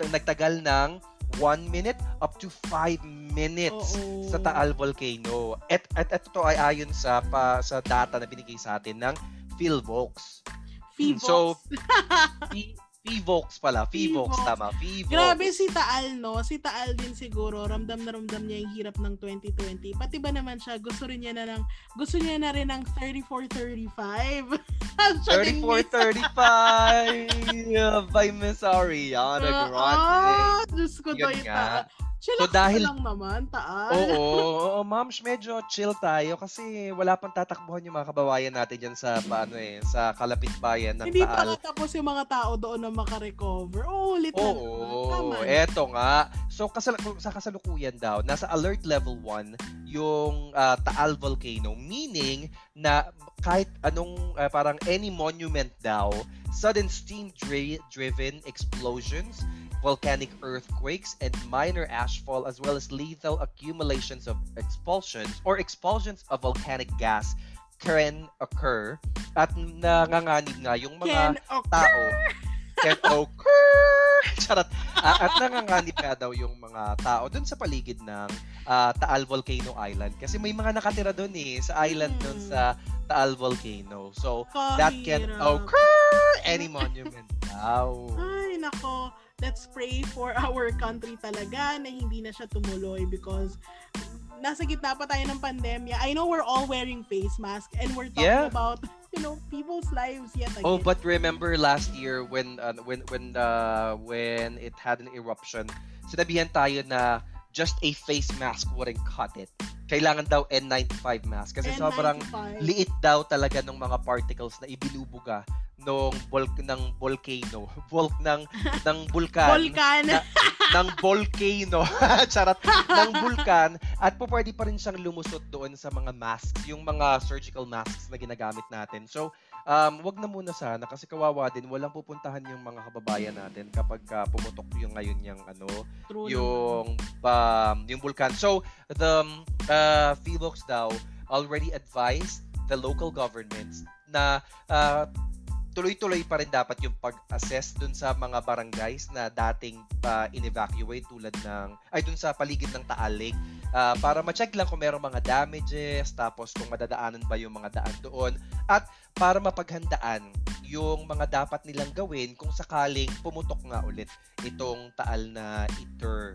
t- nagtagal ng 1 minute up to 5 minutes Oo. sa Taal Volcano. At at, at ito ay ayon sa pa, sa data na binigay sa atin ng PhilVox. Fevox. So, <laughs> PhilVox pala, PhilVox PhilVox. tama, PhilVox. Grabe si Taal, no? Si Taal din siguro, ramdam na ramdam niya yung hirap ng 2020. Pati ba naman siya, gusto rin niya na ng, gusto niya na rin ng 34-35. Siya din 34-35 by Miss Ariana Ah, Grande. Ah, Diyos ko, Yun doy, nga. Chillax So, dahil- lang naman, Taal. Oo, <laughs> oo, moms, medyo chill tayo kasi wala pang tatakbuhan yung mga kababayan natin dyan sa paano eh, sa kalapit bayan ng Hindi pa Taal. nga tapos yung mga tao doon na makarecover. Oo, ulit na naman. Oo, eto nga. So kasal- sa kasalukuyan daw, nasa alert level 1 yung ah, Taal Volcano, meaning na kahit anong ah, parang any monument daw, sudden steam dri- driven explosions, volcanic earthquakes, and minor ashfall as well as lethal accumulations of expulsions or expulsions of volcanic gas can occur at nanganganib nga yung mga Can tao can <laughs> occur. <laughs> Charot. Ah, at nanganganib nga daw yung mga tao dun sa paligid ng ah, Taal Volcano Island. Kasi may mga nakatira dun eh, sa island dun Hmm. sa Taal Volcano. So, that can Kahirap. occur any monument daw. Ay, nako. Let's pray for <laughs> our country talaga na hindi na siya tumuloy because nasa gitna pa tayo ng pandemya. I know we're all wearing face mask and we're talking Yeah. about, <laughs> you know, people's lives yet again. Oh, but remember last year when uh, when when uh, when it had an eruption, sinabihan tayo na just a face mask wouldn't cut it. Kailangan daw N95 mask kasi sobrang N95. liit daw talaga ng mga particles na ibinubuga nung bulk ng volcano, <laughs> bulk ng ng bulkan, Volcan. na- ng volcano, <laughs> charot, ng bulkan at po pwede pa rin siyang lumusot doon sa mga masks, yung mga surgical masks na ginagamit natin. So, um, wag na muna sana kasi kawawa din, walang pupuntahan yung mga kababayan natin kapag ah, pumutok yung ngayon yung ano, True yung um, yung bulkan. So, the um, uh, Philox daw already advised the local governments na uh, tuloy-tuloy pa rin dapat yung pag-assess dun sa mga barangays na dating pa in-evacuate tulad ng ay dun sa paligid ng Taal Lake ah, para ma-check lang kung merong mga damages tapos kung madadaanan ba yung mga daan doon at para mapaghandaan yung mga dapat nilang gawin kung sakaling pumutok nga ulit itong Taal na iter.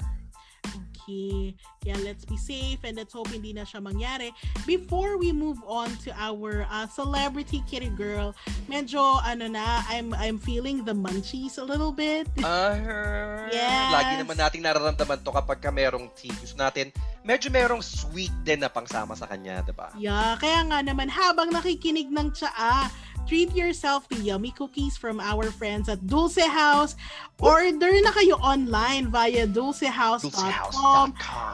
Okay. Yeah, let's be safe and let's hope hindi na siya mangyari. Before we move on to our uh, celebrity kitty girl, medyo ano na, I'm I'm feeling the munchies a little bit. Ah, <laughs> Yes. Lagi naman nating nararamdaman to kapag ka merong tea. Gusto natin, medyo merong sweet din na pangsama sa kanya, di ba? Yeah, kaya nga naman habang nakikinig ng tsaa, treat yourself to yummy cookies from our friends at Dulce House. Order na kayo online via dulcehouse.com.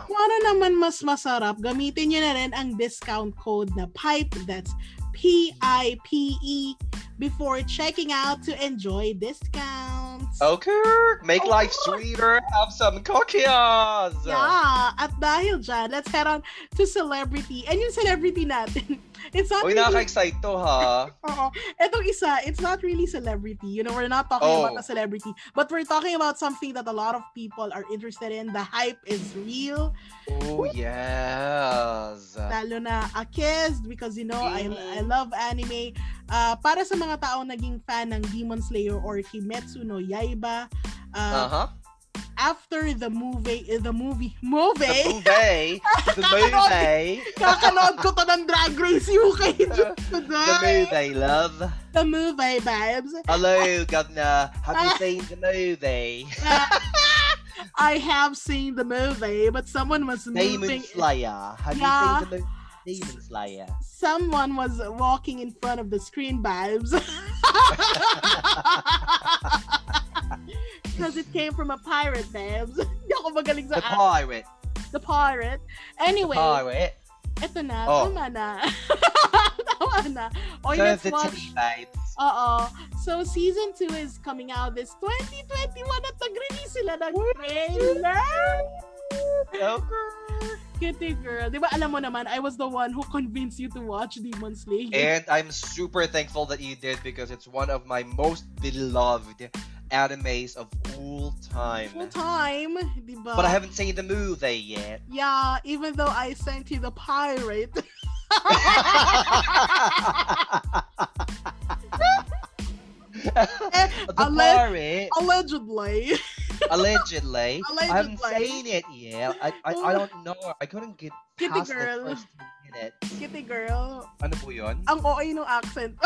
Kung ano naman mas masarap, gamitin nyo na rin ang discount code na PIPE. That's P-I-P-E E, before checking out to enjoy discounts. Okay, make Oh, life sweeter. Have some cookies. Yeah, at dahil dyan, let's head on to celebrity. And yung celebrity natin, it's not Uy, really nakaka-excite to, ha? Oo. Etong isa, it's not really celebrity. You know, we're not talking Oh. about a celebrity, but we're talking about something that a lot of people are interested in. The hype is real. Oh, yes. Lalo na Akized because, you know, I, I Mhm. love anime. Uh, para sa mga taong naging fan ng Demon Slayer or Kimetsu no Yaiba, uh, Uh-huh. After the movie, eh, the movie, movie. The movie, <laughs> movie. The movie. kakanood ko to ng Drag Race UK <laughs> The movie, love. The movie, babes. Hello, Governor. Have you seen the movie? <laughs> I have seen the movie, but someone was Demon moving. Slayer. Have Yeah. you seen the movie Demon Slayer? Someone was walking in front of the screen, babes. Because it came from a pirate, babes. <laughs> Hindi ako magaling sa The pirate. the pirate. Anyway, Pirate. eto na. Oh. Tama na. <laughs> tama na. Oy, So let's the watch. titty bites. Oo. So, season 2 is coming out this 2021 at nag-release sila ng trailer. Okay. Kitty eh, girl. Di ba alam mo naman, I was the one who convinced you to watch Demon Slayer. And I'm super thankful that you did because it's one of my most beloved animes of all time. Full time, di? But I haven't seen the movie yet. Yeah, even though I sent you the pirate. <laughs> <laughs> the alle- pirate, Allegedly. <laughs> allegedly. I haven't seen it yet. I, I, I don't know. I couldn't get Kitty past girl. the first minute. Kitty girl. Ano po yun? Ang OA nung accent.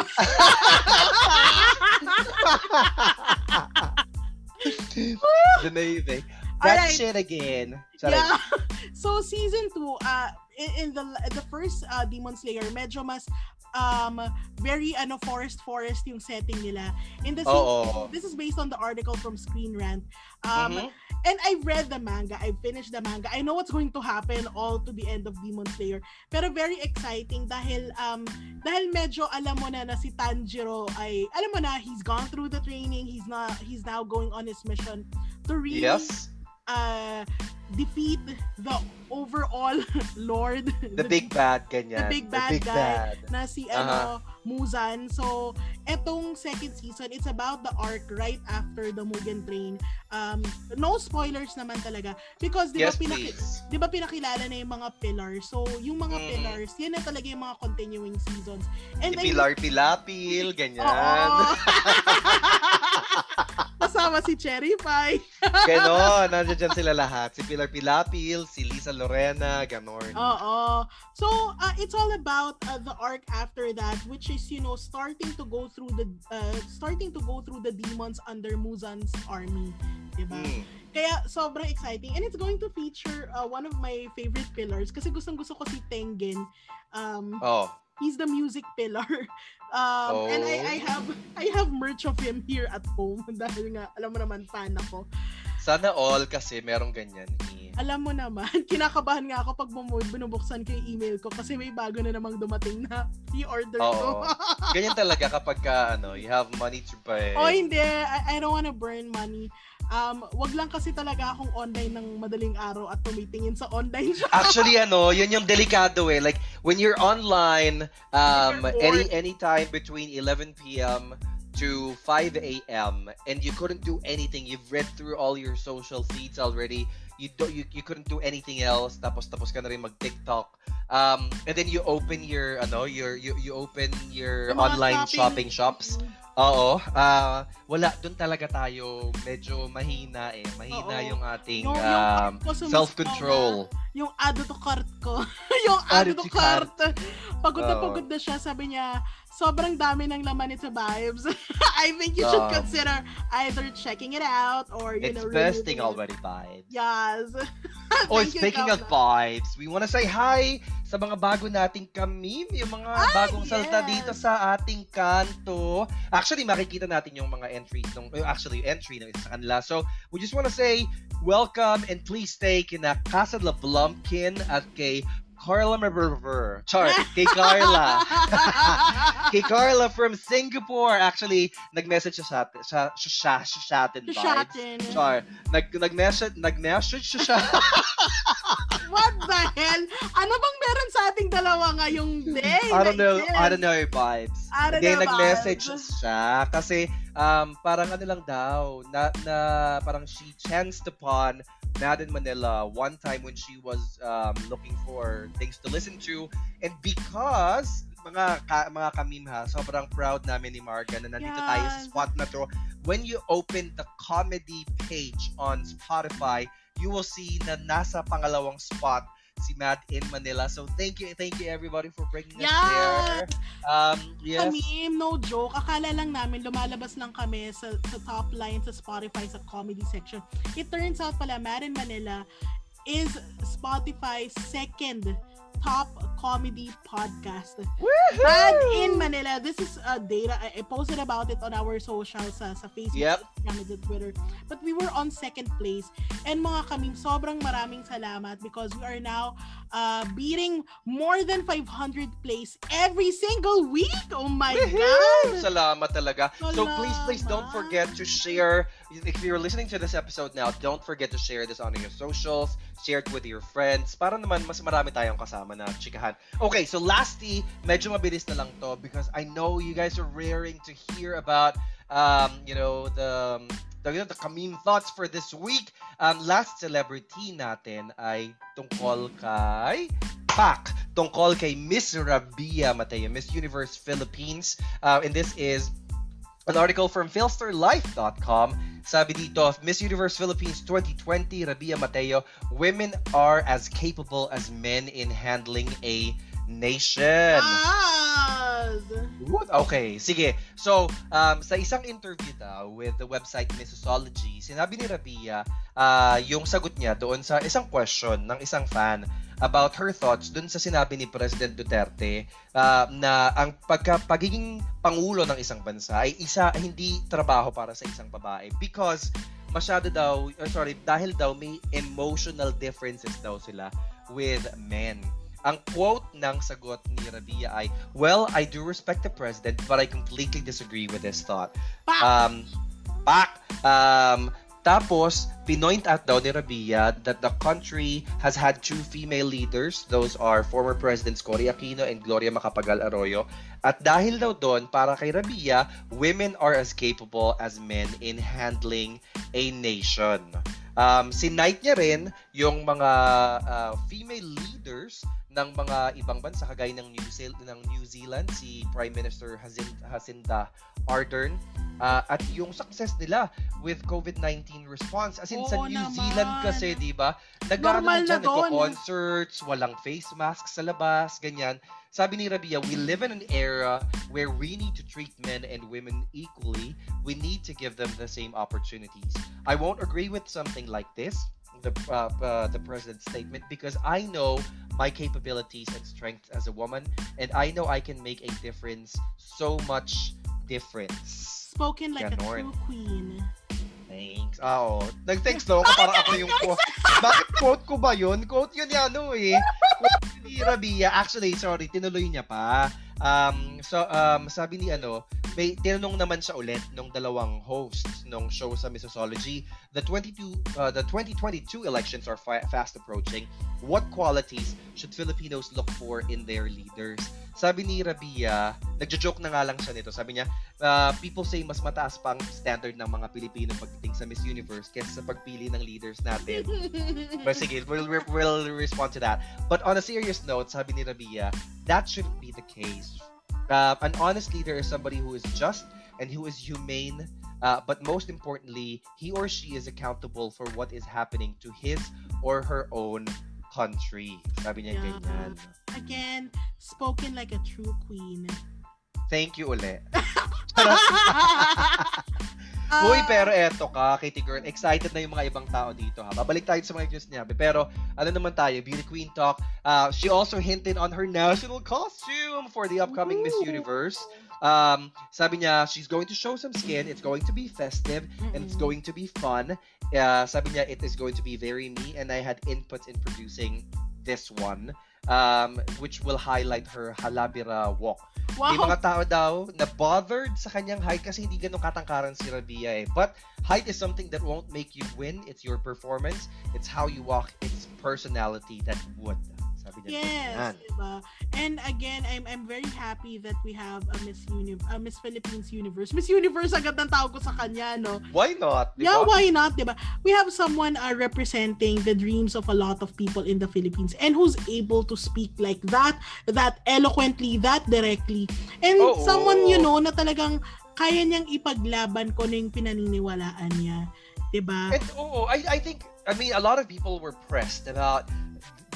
the movie. That Alright. shit again. Sorry. yeah. <laughs> So season 2, uh in, in the the first uh, Demon Slayer, medyo mas um very ano forest forest yung setting nila. In the Oo. this is based on the article from Screen Rant. Um Mhm. and I read the manga. I finished the manga. I know what's going to happen all to the end of Demon Slayer. Pero very exciting dahil um dahil medyo alam mo na na si Tanjiro ay alam mo na he's gone through the training. He's not he's now going on his mission to really Yes. Uh defeat the overall <laughs> lord The big bad ganyan. the big bad guy bad. na si ano Muzan. So, etong second season, it's about the arc right after the Mugen Train. Um, no spoilers naman talaga because 'di ba Yes, pinaki-. 'di ba pinakilala na yung mga pillars. So, yung mga Mm. pillars, yan na talaga yung mga continuing seasons. And I- Pilar Pilapil, ganyan. <laughs> <laughs> Kasama si Cherry Pie. <laughs> Ganon, nandiyan dyan sila lahat. Si Pilar Pilapil, si Lisa Lorena, ganon. Oo. So, uh, it's all about uh, the arc after that, which is, you know, starting to go through the, uh, starting to go through the demons under Muzan's army. Diba? Mm. Kaya sobrang exciting. And it's going to feature uh, one of my favorite pillars kasi gustong gusto ko si Tengen. Um, Oh. he's the music pillar. <laughs> Um, and I, I Oh. have <laughs> I have merch of him here at home <laughs> dahil nga alam mo naman fan ako. Sana all kasi merong ganyan. Eh. Alam mo naman, <laughs> kinakabahan nga ako pag bumud, binubuksan ko yung email ko kasi may bago na namang dumating na i-order ko. Ganyan talaga kapag ka, ano, you have money to buy. oh, hindi. I, I don't wanna burn money. Um, wag lang kasi talaga akong online ng madaling araw at tumitingin sa online shop. Actually, <laughs> ano, yun yung delikado eh. Like, when you're online, um, any any time between 11 p.m. to 5 a.m. and you couldn't do anything. You've read through all your social feeds already. You do, you, you couldn't do anything else. Tapos tapos ka na rin mag TikTok. Um, and then you open your ano, your you, you open your mga online shopping shops. Oo. ah wala doon talaga tayo medyo mahina eh. Mahina Oo. yung ating Yung- yung um, cart ko sumisgaw self-control. yung add to cart ko. <laughs> yung add Add to to cart. Pagod na Oo. pagod na siya. Sabi niya, sobrang dami ng laman nito vibes. <laughs> I think you should Um, consider either checking it out or, you It's know, bursting removing it. already vibes. Yes. <laughs> Oh, Thank you, speaking of vibes, we want to say hi sa mga bago nating kamim, yung mga Ah, bagong salta yes. dito sa ating kanto. Actually, makikita natin yung mga entries nung actually yung entry ng isa sa kanila. So, we just want to say welcome and please stay kina Casa de Blumpkin at kay Carla Maberver. Char, kay Carla. <laughs> kay Carla from Singapore. Actually, nag-message siya sa atin. Siya, siya, siya, siya, atin Siya atin. Char, nag, nag-message, nag-message siya siya. <laughs> What the hell? Ano bang meron sa ating dalawa ngayong day? I don't know, I don't know vibes. I don't know, nag-message vibes. siya kasi um, parang ano lang daw, na, na parang she chanced upon Madden Manila one time when she was um, looking for things to listen to and because mga ka, mga kamim ha, sobrang proud namin ni Marga na nandito tayo sa Yes. spot na to. When you open the comedy page on Spotify, you will see na nasa pangalawang spot si Mad in Manila. So thank you, thank you everybody for bringing us there. Um, yes. Kami, no joke. Akala lang namin lumalabas lang kami sa, sa top line sa Spotify sa comedy section. It turns out pala, Mad in Manila is Spotify's second top comedy podcast. Mad in Manila. This is uh, data. I, I posted about it on our socials sa, sa Facebook, Yep. Instagram, and Twitter. But we were on second place. And mga kaming, sobrang maraming salamat because we are now uh, beating more than 500 plays every single week. Oh my God! Salamat talaga. So please, please don't Salamat. forget to share. If you're listening to this episode now, don't forget to share this on your socials. Share it with your friends. Para naman mas marami tayong kasama na chikahan. Okay, so lastly, medyo mabilis na lang to because I know you guys are raring to hear about, um, you know, the the, you know, the Kamim thoughts for this week. Um, last celebrity natin ay tungkol kay Pak. Tungkol kay Miss Rabia Mateo, Miss Universe Philippines. Uh, and this is an article from philsterlife.com. Sabi dito, Miss Universe Philippines 2020, Rabia Mateo, women are as capable as men in handling a nation. Yes! Good. Okay, sige. So, um, sa isang interview daw with the website Missology, sinabi ni Rabia ah, yung sagot niya doon sa isang question ng isang fan about her thoughts doon sa sinabi ni President Duterte ah, na ang pagka, pagiging pangulo ng isang bansa ay isa hindi trabaho para sa isang babae because masyado daw, or sorry, dahil daw may emotional differences daw sila with men. Ang quote ng sagot ni Rabia ay, Well, I do respect the president, but I completely disagree with his thought. Pak! Um, pak! Um, tapos, pinoint out daw ni Rabia that the country has had two female leaders. Those are former Presidents Cory Aquino and Gloria Macapagal Arroyo. At dahil daw doon, para kay Rabia, women are as capable as men in handling a nation. Um, sinight niya rin yung mga uh, female leaders ng mga ibang bansa kagaya ng New Zealand, ng New Zealand si Prime Minister Jacinda, Jacinda Ardern uh, at yung success nila with COVID-19 response. As in, sa Oo New naman. Zealand kasi, di ba? Dyan, na doon. nagko-concerts, walang face masks sa labas, ganyan. Sabi ni Rabia, we live in an era where we need to treat men and women equally. We need to give them the same opportunities. I won't agree with something like this, the uh, uh, the president's statement, because I know my capabilities and strengths as a woman, and I know I can make a difference, so much difference. Spoken like a true queen. Thanks. Ah, Oo. Nag-thanks daw ako para ako yung quote. Bakit quote ko ba yun? Quote yun ni ano eh. Quote ni Rabia. Actually, sorry, tinuloy niya pa. Um, so, um, sabi ni ano, may tinanong naman siya ulit nung dalawang hosts nung show sa Missology. The 22 uh, the 2022 elections are fa- fast approaching. What qualities should Filipinos look for in their leaders? Sabi ni Rabia, nagjo-joke na nga lang siya nito. Sabi niya, uh, people say mas mataas pa ang standard ng mga Pilipino pagdating sa Miss Universe kaysa sa pagpili ng leaders natin. <laughs> But sige, we'll, we'll respond to that. But on a serious note, sabi ni Rabia, that shouldn't be the case. Uh, an honest leader is somebody who is just and who is humane, uh, but most importantly, he or she is accountable for what is happening to his or her own country. Sabi niya Yeah. ganyan. Again, spoken like a true queen. Thank you uli. <laughs> <laughs> Ah, Uy, pero eto ka, Katie Girl, excited na yung mga ibang tao dito ha. Babalik tayo sa mga news niya. Pero ano naman tayo, Beauty Queen Talk. Uh, she also hinted on her national costume for the upcoming Miss Woo! Universe. Um, sabi niya, she's going to show some skin. It's going to be festive and it's Mm-mm. going to be fun. Uh, sabi niya, it is going to be very me and I had input in producing this one um, which will highlight her Halabira walk. May Wow. mga tao daw na bothered sa kanyang height kasi hindi ganun katangkaran si Rabia eh. But height is something that won't make you win. It's your performance. It's how you walk. It's personality that would. Sabi niya. Yes, ganyan. diba? And again, I'm I'm very happy that we have a Miss Uni a Miss Philippines Universe. Miss Universe agad ang tawag ko sa kanya, no? Why not? Di Yeah, why not, diba? We have someone uh, representing the dreams of a lot of people in the Philippines and who's able to speak like that, that eloquently, that directly. And Oo. someone, you know, na talagang kaya niyang ipaglaban ko na yung pinaniniwalaan niya. Diba? And oo, I, I think, I mean, a lot of people were pressed about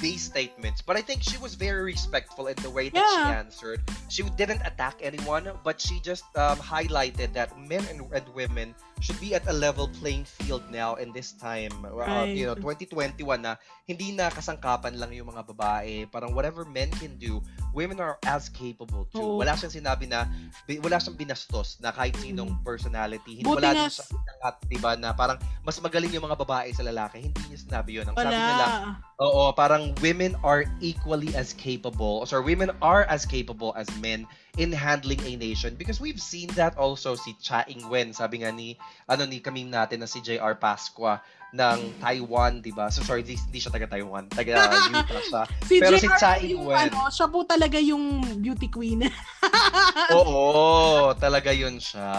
these statements, but I think she was very respectful in the way that she answered. She didn't attack anyone, but she just um, highlighted that men and, and women should be at a level playing field now in this time. Uh, you know, 2021 na hindi na kasangkapan lang yung mga babae. Parang whatever men can do, women are as capable too. Oo. Wala siyang sinabi na, wala siyang binastos na kahit sinong personality. Hindi Mm. Buti wala din siya inangat, diba, na parang mas magaling yung mga babae sa lalaki. Hindi niya sinabi yun. Ang sabi niya lang, Wala. Oo, parang women are equally as capable, or women are as capable as men in handling a nation because we've seen that also si Cha Ing-wen, sabi nga ni ano ni kaming natin na si JR Pasqua ng Taiwan, 'di ba? So sorry, di, di siya taga Taiwan, taga <laughs> Utah siya. Si Pero si JR Cha yung Ing-wen. ano, siya po talaga yung beauty queen. <laughs> Oo, talaga 'yun siya.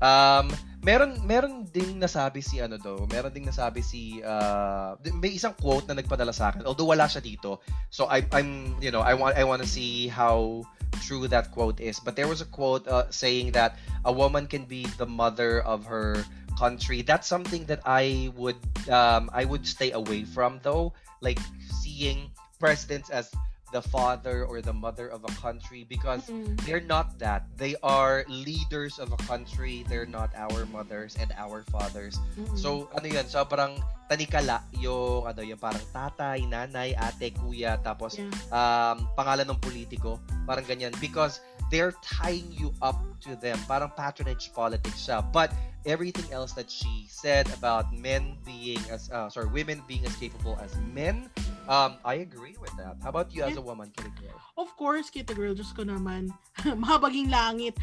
Um, meron meron ding nasabi si ano daw, meron ding nasabi si uh, may isang quote na nagpadala sa akin. Although wala siya dito. So I I'm you know, I want I want to see how true that quote is. But there was a quote uh, saying that a woman can be the mother of her country. That's something that I would um I would stay away from though, like seeing presidents as the father or the mother of a country because Mm. they're not that. They are leaders of a country. They're not our mothers and our fathers. Mm. So ano 'yun, sobrang tanikala yung ano yung parang tatay, nanay, ate, kuya tapos Yeah. um pangalan ng politiko, parang ganyan because they're tying you up to them. Parang patronage politics siya. But everything else that she said about men being as uh, sorry, women being as capable as men, um I agree with that. How about you as a woman, Kitty Girl? Of course, Kita Girl, just ko naman. <laughs> Mahabaging langit.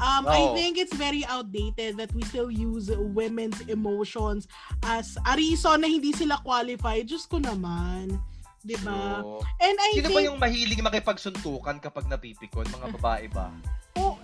Um, I think it's very outdated that we still use women's emotions as a reason na hindi sila qualified. Diyos ko naman. Di ba? So, And I Sino think, ba yung mahilig makipagsuntukan kapag napipikon? Mga babae ba? oh,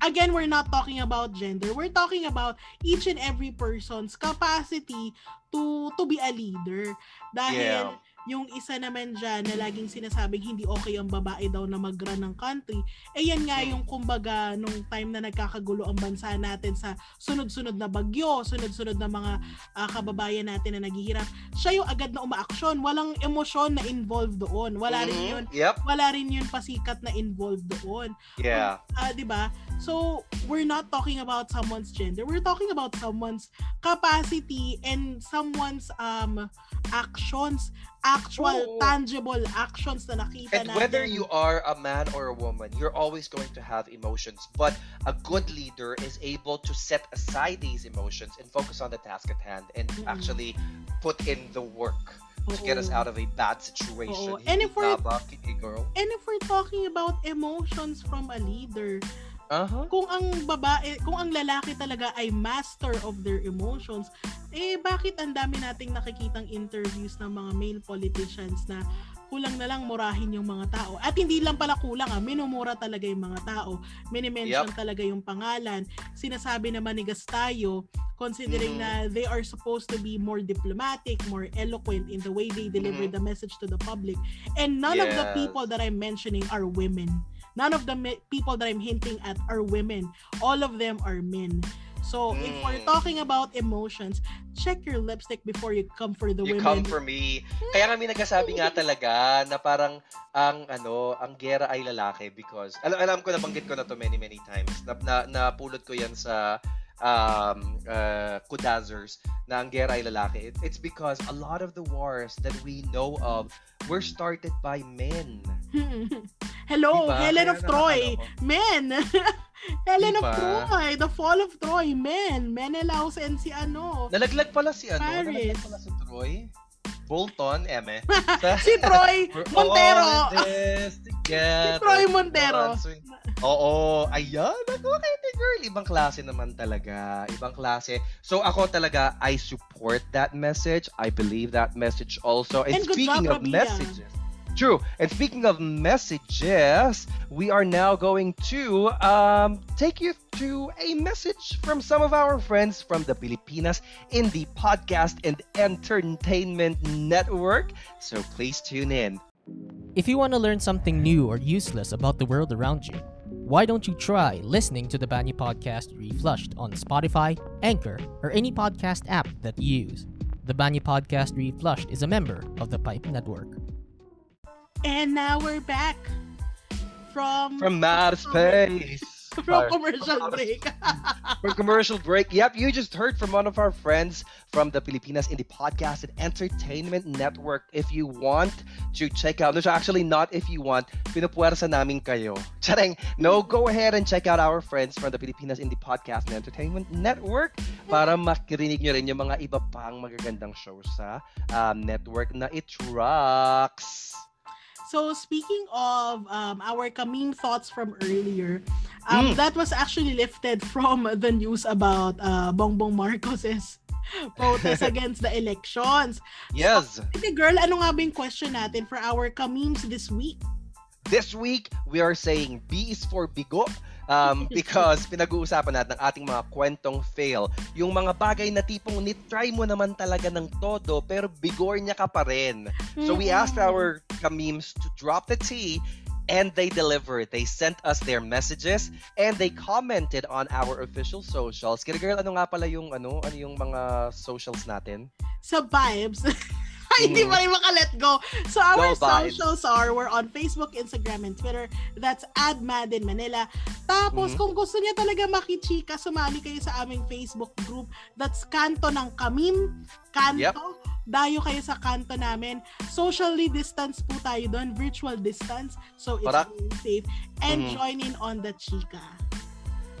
again, we're not talking about gender. We're talking about each and every person's capacity to to be a leader. Dahil Yeah. Yung isa naman dyan na laging sinasabing hindi okay ang babae daw na mag-run ng country, eh yan nga yung kumbaga nung time na nagkakagulo ang bansa natin sa sunod-sunod na bagyo, sunod-sunod na mga uh, kababayan natin na naghihirap, siya yung agad na umaaksyon. Walang emosyon na involved doon. Wala rin Mhm. yun. Yep. Wala rin yun pasikat na involved doon. Yeah. Ah, 'di ba? So, we're not talking about someone's gender. We're talking about someone's capacity and someone's um actions, actual Oo. tangible actions na nakita And natin. whether you are a man or a woman, you're always going to have emotions. But a good leader is able to set aside these emotions and focus on the task at hand and Mm-mm. actually put in the work to get us out of a bad situation. Oo. And if we're- Hindi ba, girl? And if we're talking about emotions from a leader, Uh-huh. kung ang babae, kung ang lalaki talaga ay master of their emotions, eh bakit ang dami nating nakikitang interviews ng mga male politicians na kulang na lang murahin yung mga tao. At hindi lang pala kulang ah, minumura talaga yung mga tao. Minimension talaga yung pangalan. Sinasabi na manigas tayo, considering Mhm. na they are supposed to be more diplomatic, more eloquent in the way they deliver Mhm. the message to the public. And none of the Yes. people that I'm mentioning are women. None of the me- people that I'm hinting at are women. All of them are men. So, if we're Mm. talking about emotions, check your lipstick before you come for the You women. come for me. Kaya kami nagsasabi nga talaga na parang ang ano, ang gera ay lalaki because alam alam ko nabanggit ko na to many many times. Na, na napulot ko 'yan sa um uh, Kudazers na ang gera ay lalaki. It, it's because a lot of the wars that we know of were started by men. <laughs> Hello, Diba? Helen Kaya of Troy. Men! <laughs> Helen of Diba? Troy. The Fall of Troy. Men. Menelaus and si ano. Nalaglag pala si ano, nalaglag Paris. pala si Troy. Bolton, eme. Sa- <laughs> Si Troy Montero. Si Troy Montero. Oo, ayan. Ako kay the girl. Ibang klase naman talaga. Ibang klase. So ako talaga, I support that message. I believe that message also. And, And speaking job, of Rabia. messages, True. And speaking of messages, we are now going to um, take you to a message from some of our friends from the Pilipinas the Podcast and Entertainment Network. So please tune in. If you want to learn something new or useless about the world around you, why don't you try listening to the Banyu Podcast Reflushed on Spotify, Anchor, or any podcast app that you use? The Banyu Podcast Reflushed is a member of the Pipe Network. And now we're back from From Mad Space. <laughs> from commercial break. From commercial break. Yep, you just heard from one of our friends from the Pilipinas Indie Podcast and Entertainment Network. If you want to check out, no, so actually not if you want, pinupuwersa namin kayo. <laughs> Charing, no, go ahead and check out our friends from the Pilipinas Indie Podcast and Entertainment Network para makirinig nyo rin yung mga iba pang magagandang shows sa um, network na it rocks. So speaking of um, our Kameen thoughts from earlier, um, Mm. that was actually lifted from <laughs> the news about uh, Bongbong Marcos's <laughs> protest <laughs> against the elections. Yes. Ate girl, ano nga ba yung question natin for our Kameems this week? This week, we are saying B is for bigo um, <laughs> because pinag-uusapan natin ang ating mga kwentong fail. Yung mga bagay na tipong nitry mo naman talaga ng todo pero bigor niya ka pa rin. So we asked Mm. our kameems to drop the T and they delivered. They sent us their messages and they commented on our official socials. Kira girl, ano nga pala yung ano, ano yung mga socials natin? sa vibes. <laughs> <laughs> Hindi pa rin maka-let go. So our Go socials are, we're on Facebook, Instagram, and Twitter. That's at Madden Manila. Tapos, Mhm. kung gusto niya talaga makichika, sumali kayo sa aming Facebook group. That's Kanto ng Kamim. Kanto. Yep. Dayo kayo sa kanto namin. Socially distance po tayo doon. Virtual distance. So, it's Correct. really safe. And Mhm. join in on the chika.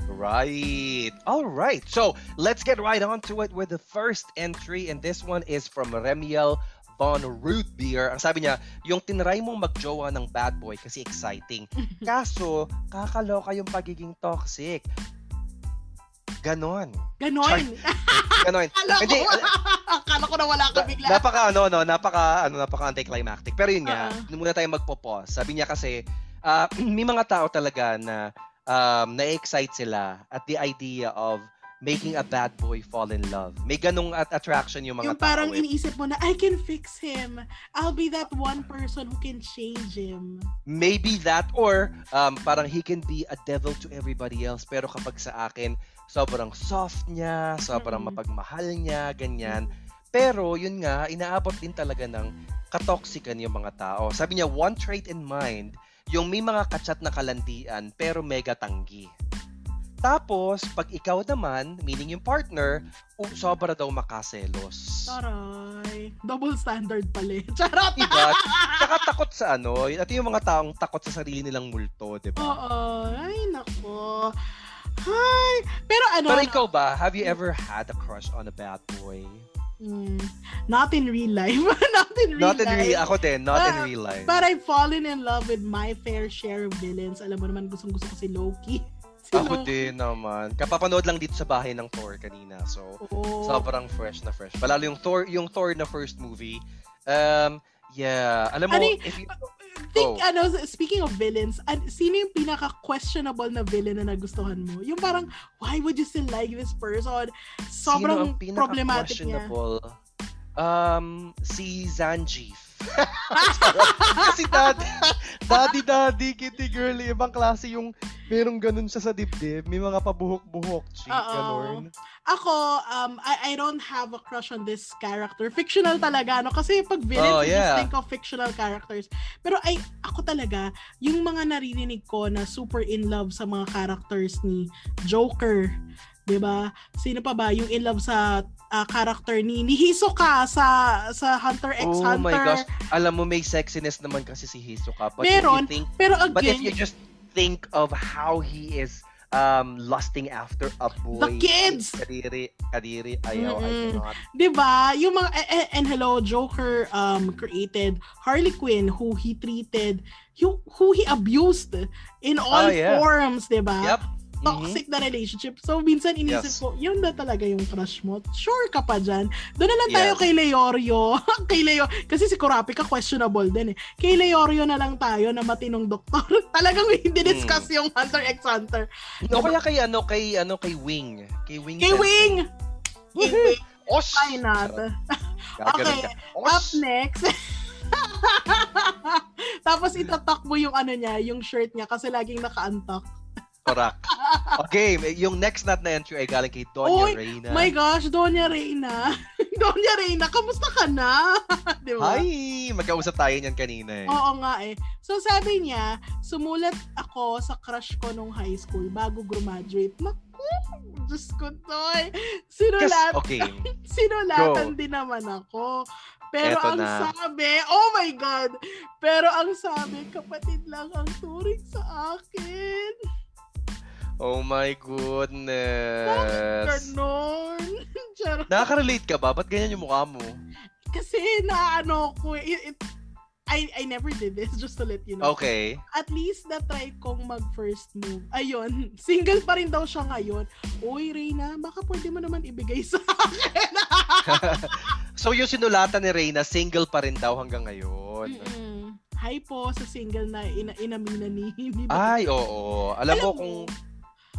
Right. All right. So let's get right on to it with the first entry, and this one is from Remiel von Root Beer. Ang sabi niya, yung tinry mong magjowa ng bad boy kasi exciting. <laughs> Kaso, kakaloka yung pagiging toxic. Ganon. Ganon. <laughs> Ganon. Akala ko, Hindi, akala ko na wala ka bigla. napaka ano no, napaka ano napaka anticlimactic. Pero yun nga, Oo. uh muna tayo magpo-pause. Sabi niya kasi ah, <clears throat> may mga tao talaga na um, na-excite sila at the idea of making a bad boy fall in love. May ganong at attraction yung mga Yung parang tao. eh. iniisip mo na, I can fix him. I'll be that one person who can change him. Maybe that or um, parang he can be a devil to everybody else pero kapag sa akin, sobrang soft niya, sobrang Mm-mm. mapagmahal niya, ganyan. Pero yun nga, inaabot din talaga ng katoksikan yung mga tao. Sabi niya, one trait in mind, yung may mga kachat na kalandian pero mega tanggi. Tapos, pag ikaw naman, meaning yung partner, um, sobra daw makaselos. Taray. Double standard pala eh. <laughs> Charot! Diba? Tsaka takot sa ano, ito yung mga taong takot sa sarili nilang multo, di ba? Oo. Ay, nako. Hi. Pero ano, Pero ikaw ba, have you ever had a crush on a bad boy? mm, not in real life. <laughs> not in real Not in life. real, ako din, not in Ah, real life. But I've fallen in love with my fair share of villains. Alam mo naman, gustong gusto ko si Loki. Ako din naman. Kapapanood lang dito sa bahay ng Thor kanina. So, Oo. sobrang fresh na fresh. Palalo yung Thor, yung Thor na first movie. Um, yeah. Alam mo, Ano if you, Think, Go. ano, speaking of villains, an, sino yung pinaka-questionable na villain na nagustuhan mo? Yung parang, why would you still like this person? Sobrang problematic niya. pinaka-questionable? Um, si Zangief. <laughs> Kasi daddy, daddy, daddy, kitty girl, ibang klase yung merong ganun siya sa dibdib. May mga pabuhok-buhok, Oo. ganun. Ako, um, I, I don't have a crush on this character. Fictional talaga, no? Kasi pag villains, Oh, yeah. just think of fictional characters. Pero ay, ako talaga, yung mga naririnig ko na super in love sa mga characters ni Joker, 'di ba? Sino pa ba yung in love sa ah, character ni ni Hisoka sa sa Hunter x Oh Hunter? my gosh. Alam mo, may sexiness naman kasi si Hisoka. But Meron, if you think, Pero but if again, you just think of how he is um lusting after a boy. The kids! Kadiri, kadiri, ayaw, I Mm-mm. cannot. 'di ba? Yung mga and, and- and hello, Joker um created Harley Quinn who he treated who, who he abused in all Oh, yeah. forms, 'di ba? Yep. Mhm. Toxic na relationship. So, minsan inisip Yes. ko, yun na talaga yung crush mo. Sure ka pa dyan. Doon na lang tayo Yes. kay Leorio. <laughs> kay Leo, kasi si Kurapika questionable din eh. Kay Leorio na lang tayo na matinong doktor. <laughs> Talagang hindi discuss Hmm. yung Hunter x Hunter. O kaya kay ano, kay ano, kay Wing. Kay Wing. Kay. Wing! Kay <laughs> Wing, Osh! why not? Okay, ka. Up next. Tapos itatak mo yung ano niya, yung shirt niya kasi laging naka-untuck. Correct. Okay, may- yung next nat na entry ay galing kay Donya Oy, Reyna. My gosh, Donya Reyna. <laughs> Donya Reyna, kamusta ka na? <laughs> Di ba? Hi! Magkausap tayo niyan kanina eh. Oo nga eh. So sabi niya, sumulat ako sa crush ko nung high school bago graduate. Naku, Diyos ko. Kasi, Sinulat, okay. <laughs> sinulatan Go. din naman ako. Pero Eto ang na. sabi, oh my God! Pero ang sabi, kapatid lang ang turing sa akin. Oh my goodness. Ganon. <laughs> Nakaka-relate ka ba? Ba't ganyan yung mukha mo? Kasi na ano ko, it, it- I, I never did this, just to let you know. Okay. At least na-try kong mag-first move. Ayun, <laughs> single pa rin daw siya ngayon. Uy, Reyna, baka pwede mo naman ibigay sa akin. <laughs> So yung sinulatan ni Reyna, single pa rin daw hanggang ngayon. Mm-mm. Hi po sa single na ina inamina ni, ni Ay, oo. Alam, Alam mo- kung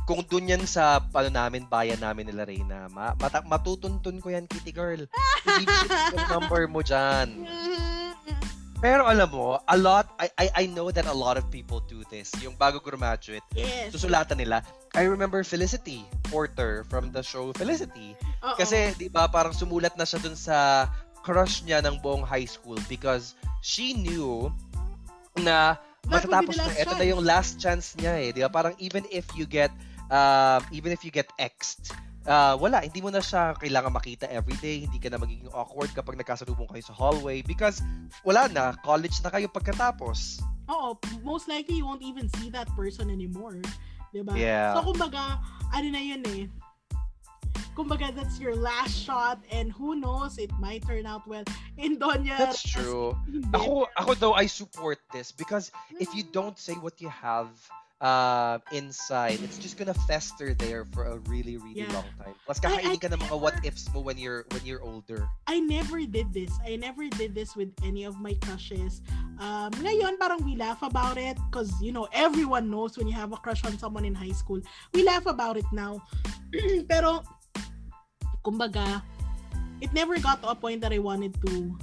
kung dun yan sa ano namin, bayan namin nila Reyna, ma mata- matutuntun ko yan, kitty girl. Ibibigay <laughs> ko yung number mo dyan. Mm, <laughs> Pero alam mo, a lot, I, I, I know that a lot of people do this. Yung bago graduate, Yes. susulatan nila. I remember Felicity Porter from the show Felicity. Oo. Kasi, di ba, parang sumulat na siya dun sa crush niya ng buong high school because she knew na matatapos na, ito na yung last chance niya eh. Di ba? Parang even if you get, uh, even if you get exed, uh, wala, hindi mo na siya kailangan makita everyday, hindi ka na magiging awkward kapag nagkasalubong kayo sa hallway because wala na, college na kayo pagkatapos. Oo, most likely you won't even see that person anymore. 'Di ba? Yeah. So kumbaga, ano na 'yun eh. Kumbaga that's your last shot and who knows, it might turn out well. In Donya, That's true. Ako, ako though, I support this because if you don't say what you have uh, inside, it's just gonna fester there for a really, really Yeah. long time. Plus, kakainin ka ng mga never- what ifs mo when you're when you're older. I never did this. I never did this with any of my crushes. Um, ngayon, parang we laugh about it because, you know, everyone knows when you have a crush on someone in high school. We laugh about it now. <clears throat> Pero, kumbaga, it never got to a point that I wanted to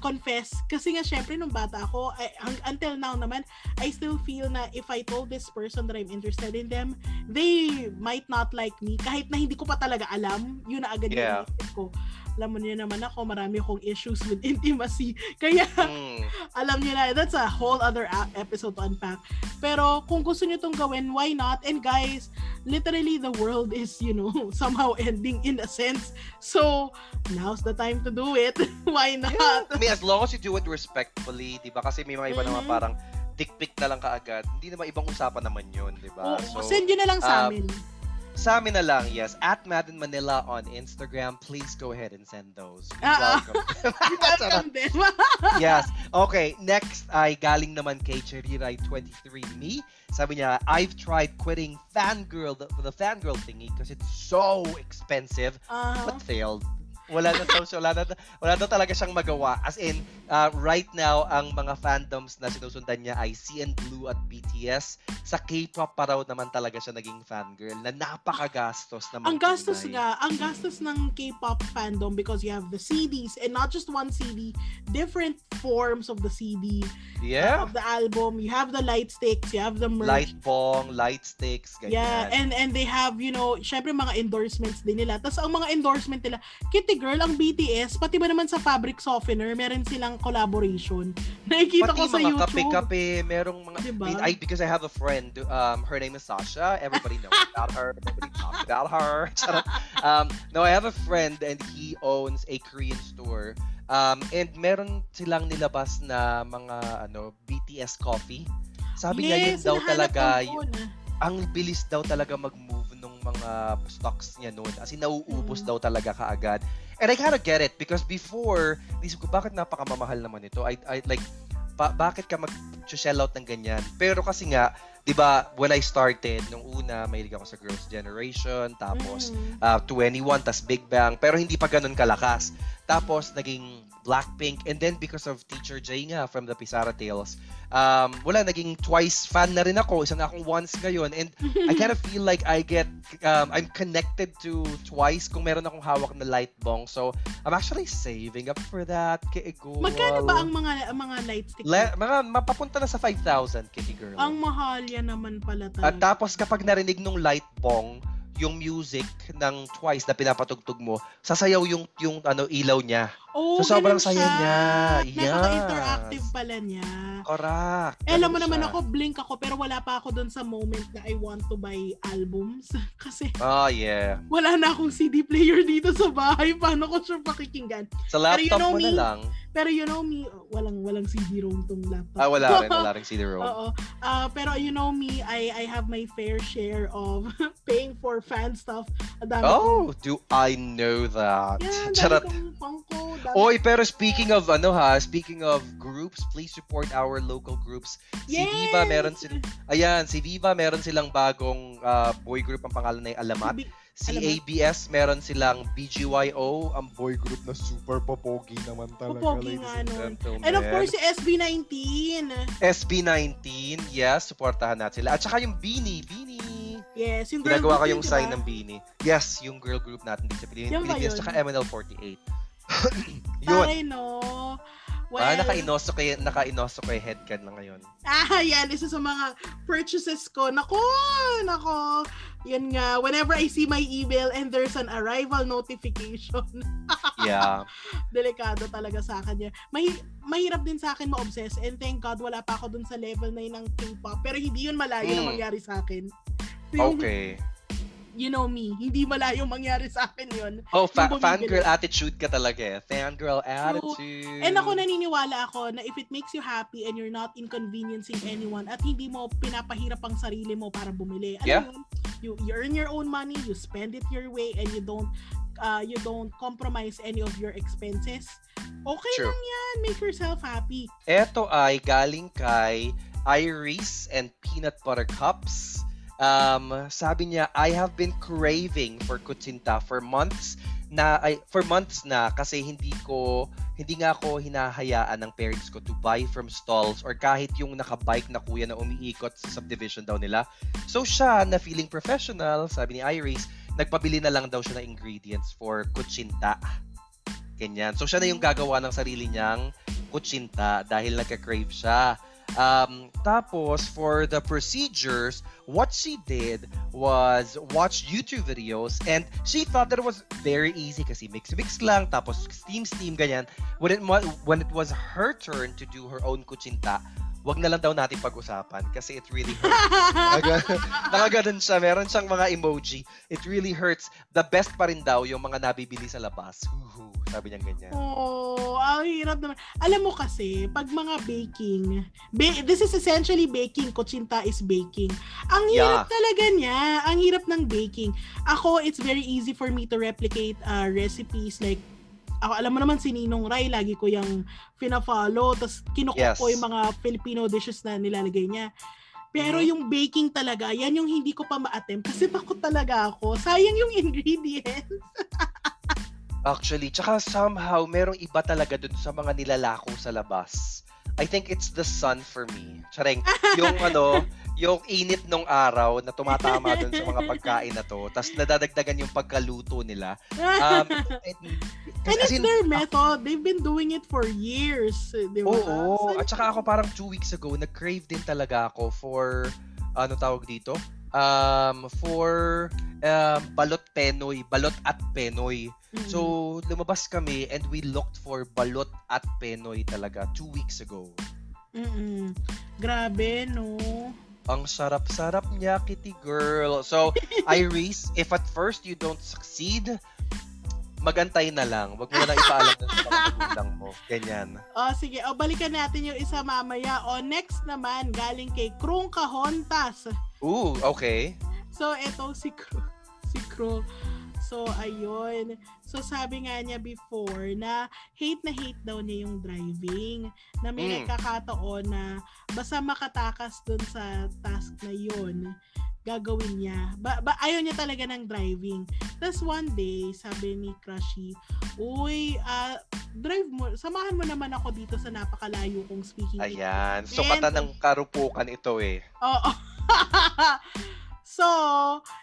confess. Kasi nga, syempre, nung bata ako, I, until now naman, I still feel na if I told this person that I'm interested in them, they might not like me. Kahit na hindi ko pa talaga alam, yun na agad Yeah. yung ko. Alam mo niyo naman ako, marami akong issues with intimacy. <laughs> Kaya, Mm. alam niyo na, that's a whole other episode to unpack. Pero, kung gusto niyo itong gawin, why not? And guys, literally, the world is, you know, <laughs> somehow ending in a sense. So, now's the time to do it. <laughs> why not? I mean, as long as you do it respectfully, di ba? Kasi may mga iba naman Mhm. parang dick pic na lang kaagad. Hindi naman ibang usapan naman yun, di ba? Oo, send nyo na lang um, sa amin. Sa amin na lang, yes. At Madden Manila on Instagram, please go ahead and send those. We Ah, ah. welcome them. <laughs> Welcome <laughs> them. yes. Okay, next ay galing naman kay Cheriray23me. Sabi niya, I've tried quitting fangirl, the, the fangirl thingy because it's so expensive Ah, but failed. Wala na daw wala na, wala daw talaga siyang magawa. As in, uh, right now, ang mga fandoms na sinusundan niya ay CN Blue at BTS. Sa K-pop pa raw naman talaga siya naging fangirl na napakagastos na ang gastos nga, ang gastos ng K-pop fandom because you have the CDs and not just one CD, different forms of the CD, Yeah. of the album. You have the light sticks, you have the merch. Light bong, light sticks, ganyan. Yeah, and and they have, you know, syempre mga endorsements din nila. Tapos ang mga endorsement nila, Girl, ang BTS, pati ba naman sa fabric softener, meron silang collaboration. <laughs> Nakikita Pati ko sa mga YouTube. kape-kape, merong mga... Diba? I, because I have a friend, um, her name is Sasha. Everybody knows about her. Nobody talks about her. <laughs> Um, no, I have a friend and he owns a Korean store. Um, and meron silang nilabas na mga ano BTS coffee. Sabi niya yun yes, daw talaga, yun. Ang bilis daw talaga mag-move nung mga stocks niya noon. As in, nauubos Mm. daw talaga kaagad. And I kinda get it because before, isip ko, bakit napakamamahal naman ito? I, I like, pa, bakit ka mag-shell out ng ganyan? Pero kasi nga, di ba, when I started, nung una, mahilig ako sa Girls' Generation, tapos Mm. uh, 21, tas Big Bang, pero hindi pa ganun kalakas. Tapos, naging Blackpink, and then because of Teacher J nga from the Pisara Tales, um, wala, naging twice fan na rin ako. Isa na akong once ngayon, and I kind of <laughs> feel like I get, um, I'm connected to twice kung meron akong hawak na light bong. So, I'm actually saving up for that. Kiigol. Magkano ba ang mga ang mga light stick? Le- mga mapapunta na sa 5,000, kitty girl. ang mahal yan naman pala At talaga. tapos kapag narinig nung light bong, yung music ng Twice na pinapatugtug mo, sasayaw yung yung ano ilaw niya. Oh, so, sobrang saya niya. Yes. Nakaka-interactive pala niya. Correct. Eh, alam mo naman ako, blink ako, pero wala pa ako doon sa moment na I want to buy albums. <laughs> Kasi Oh, yeah. wala na akong CD player dito sa bahay. Paano ko siya pakikinggan? Sa Pero you laptop know mo na me, lang. Pero you know me, walang walang CD-ROM tong laptop. Ah, wala rin. Wala <laughs> rin CD-ROM. Oo. Ah, pero you know me, I I have my fair share of <laughs> paying for fan stuff. Ang dami Oh, kong- do I know that? Yeah, dami Charot. kong Funko. Oy, pero speaking of ano ha, speaking of groups, please support our local groups. Si Viva meron Yes! sil Ayan, si Viva meron silang bagong ah, boy group ang pangalan ay Alamat. Si Alamat. ABS meron silang BGYO, ang boy group na super popogi naman talaga. Popogi nga and nun. gentlemen. And of course, si SB19. SB19, yes, supportahan natin sila. At saka yung Beanie, Beanie. Yes, yung girl Ginagawa ko group yung yun, sign diba? ng Beanie. Yes, yung girl group natin dito sa Pilipinas. Ba Pilipinas tsaka MNL48. <coughs> yun. Taray, no? Well, ah, naka-inoso kay, naka-inoso kay headcan na ngayon. Ah, yan. Isa sa mga purchases ko. Nako, nako. Yan nga. Whenever I see my email and there's an arrival notification, <laughs> Yeah. delikado talaga sa akin yan. Mahi- mahirap din sa akin ma-obsess and thank God wala pa ako dun sa level na yun ng K-pop. Pero hindi yun malayo na Mm. mangyari sa akin. Okay. You know me, hindi malayo mangyari sa akin yun. Oh, fa- fangirl attitude ka talaga eh. Fangirl attitude. And ako naniniwala ako na if it makes you happy and you're not inconveniencing anyone at hindi mo pinapahirap ang sarili mo para bumili. Alam Yeah. mo, you, you earn your own money, you spend it your way and you don't uh, you don't compromise any of your expenses. Okay True. lang yan. Make yourself happy. Ito ay galing kay Iris and Peanut Butter Cups. Um, sabi niya, I have been craving for kutsinta for months na ay, for months na kasi hindi ko hindi nga ako hinahayaan ng parents ko to buy from stalls or kahit yung nakabike na kuya na umiikot sa subdivision daw nila. So siya na feeling professional, sabi ni Iris, nagpabili na lang daw siya ng ingredients for kutsinta. Ganyan. So siya na yung gagawa ng sarili niyang kutsinta dahil nagka-crave siya. Um, tapos, for the procedures, what she did was watch YouTube videos and she thought that it was very easy kasi mix-mix lang, tapos steam-steam, ganyan. When it, when it was her turn to do her own kutsinta, wag na lang daw natin pag-usapan kasi it really hurts. <laughs> Nakaganon siya. Meron siyang mga emoji. It really hurts. The best pa rin daw yung mga nabibili sa labas. Huhu, sabi niya ganyan. Oh, ang hirap naman. Alam mo kasi, pag mga baking, ba- this is essentially baking. Kutsinta is baking. Ang hirap Yeah. talaga niya. Ang hirap ng baking. Ako, it's very easy for me to replicate uh, recipes like ako, alam mo naman si Ninong Rai, lagi ko yung fina-follow, tapos kinukuha Yes. ko yung mga Filipino dishes na nilalagay niya. Pero Mhm. yung baking talaga, yan yung hindi ko pa ma-attempt kasi <laughs> takot talaga ako. Sayang yung ingredients. <laughs> Actually, tsaka somehow, merong iba talaga dun sa mga nilalako sa labas. I think it's the sun for me. Tsareng, yung <laughs> ano, yung init nung araw na tumatama dun sa mga pagkain na to, tapos nadadagdagan yung pagkaluto nila. Um, And as it's in, their method. They've been doing it for years. eh, Di ba? Oo, So, at saka ako parang two weeks ago, nag-crave din talaga ako for, ano tawag dito? Um, for um, balot penoy, balot at penoy. mm. So, lumabas kami and we looked for balot at penoy talaga two weeks ago. Mm-mm. Grabe, no? Ang sarap-sarap niya, kitty girl. So, <laughs> Iris, if at first you don't succeed, magantay na lang. Wag mo na lang ipaalam sa magulang mo. Ganyan. O, sige. O, balikan natin yung isa mamaya. O, next naman, galing kay Krung Kahontas. Ooh, okay. So, eto si Krung. Si Krung. So, ayun. So, sabi nga niya before na hate na hate daw niya yung driving. Na may Mm. nagkakataon na basta makatakas dun sa task na yun, gagawin niya. Ba, ba ayaw niya talaga ng driving. Tapos one day, sabi ni Crushy, Uy, ah, drive mo, samahan mo naman ako dito sa napakalayo kong speaking. Ayan. Sukatan ng karupukan ito eh. Oo. <laughs> so,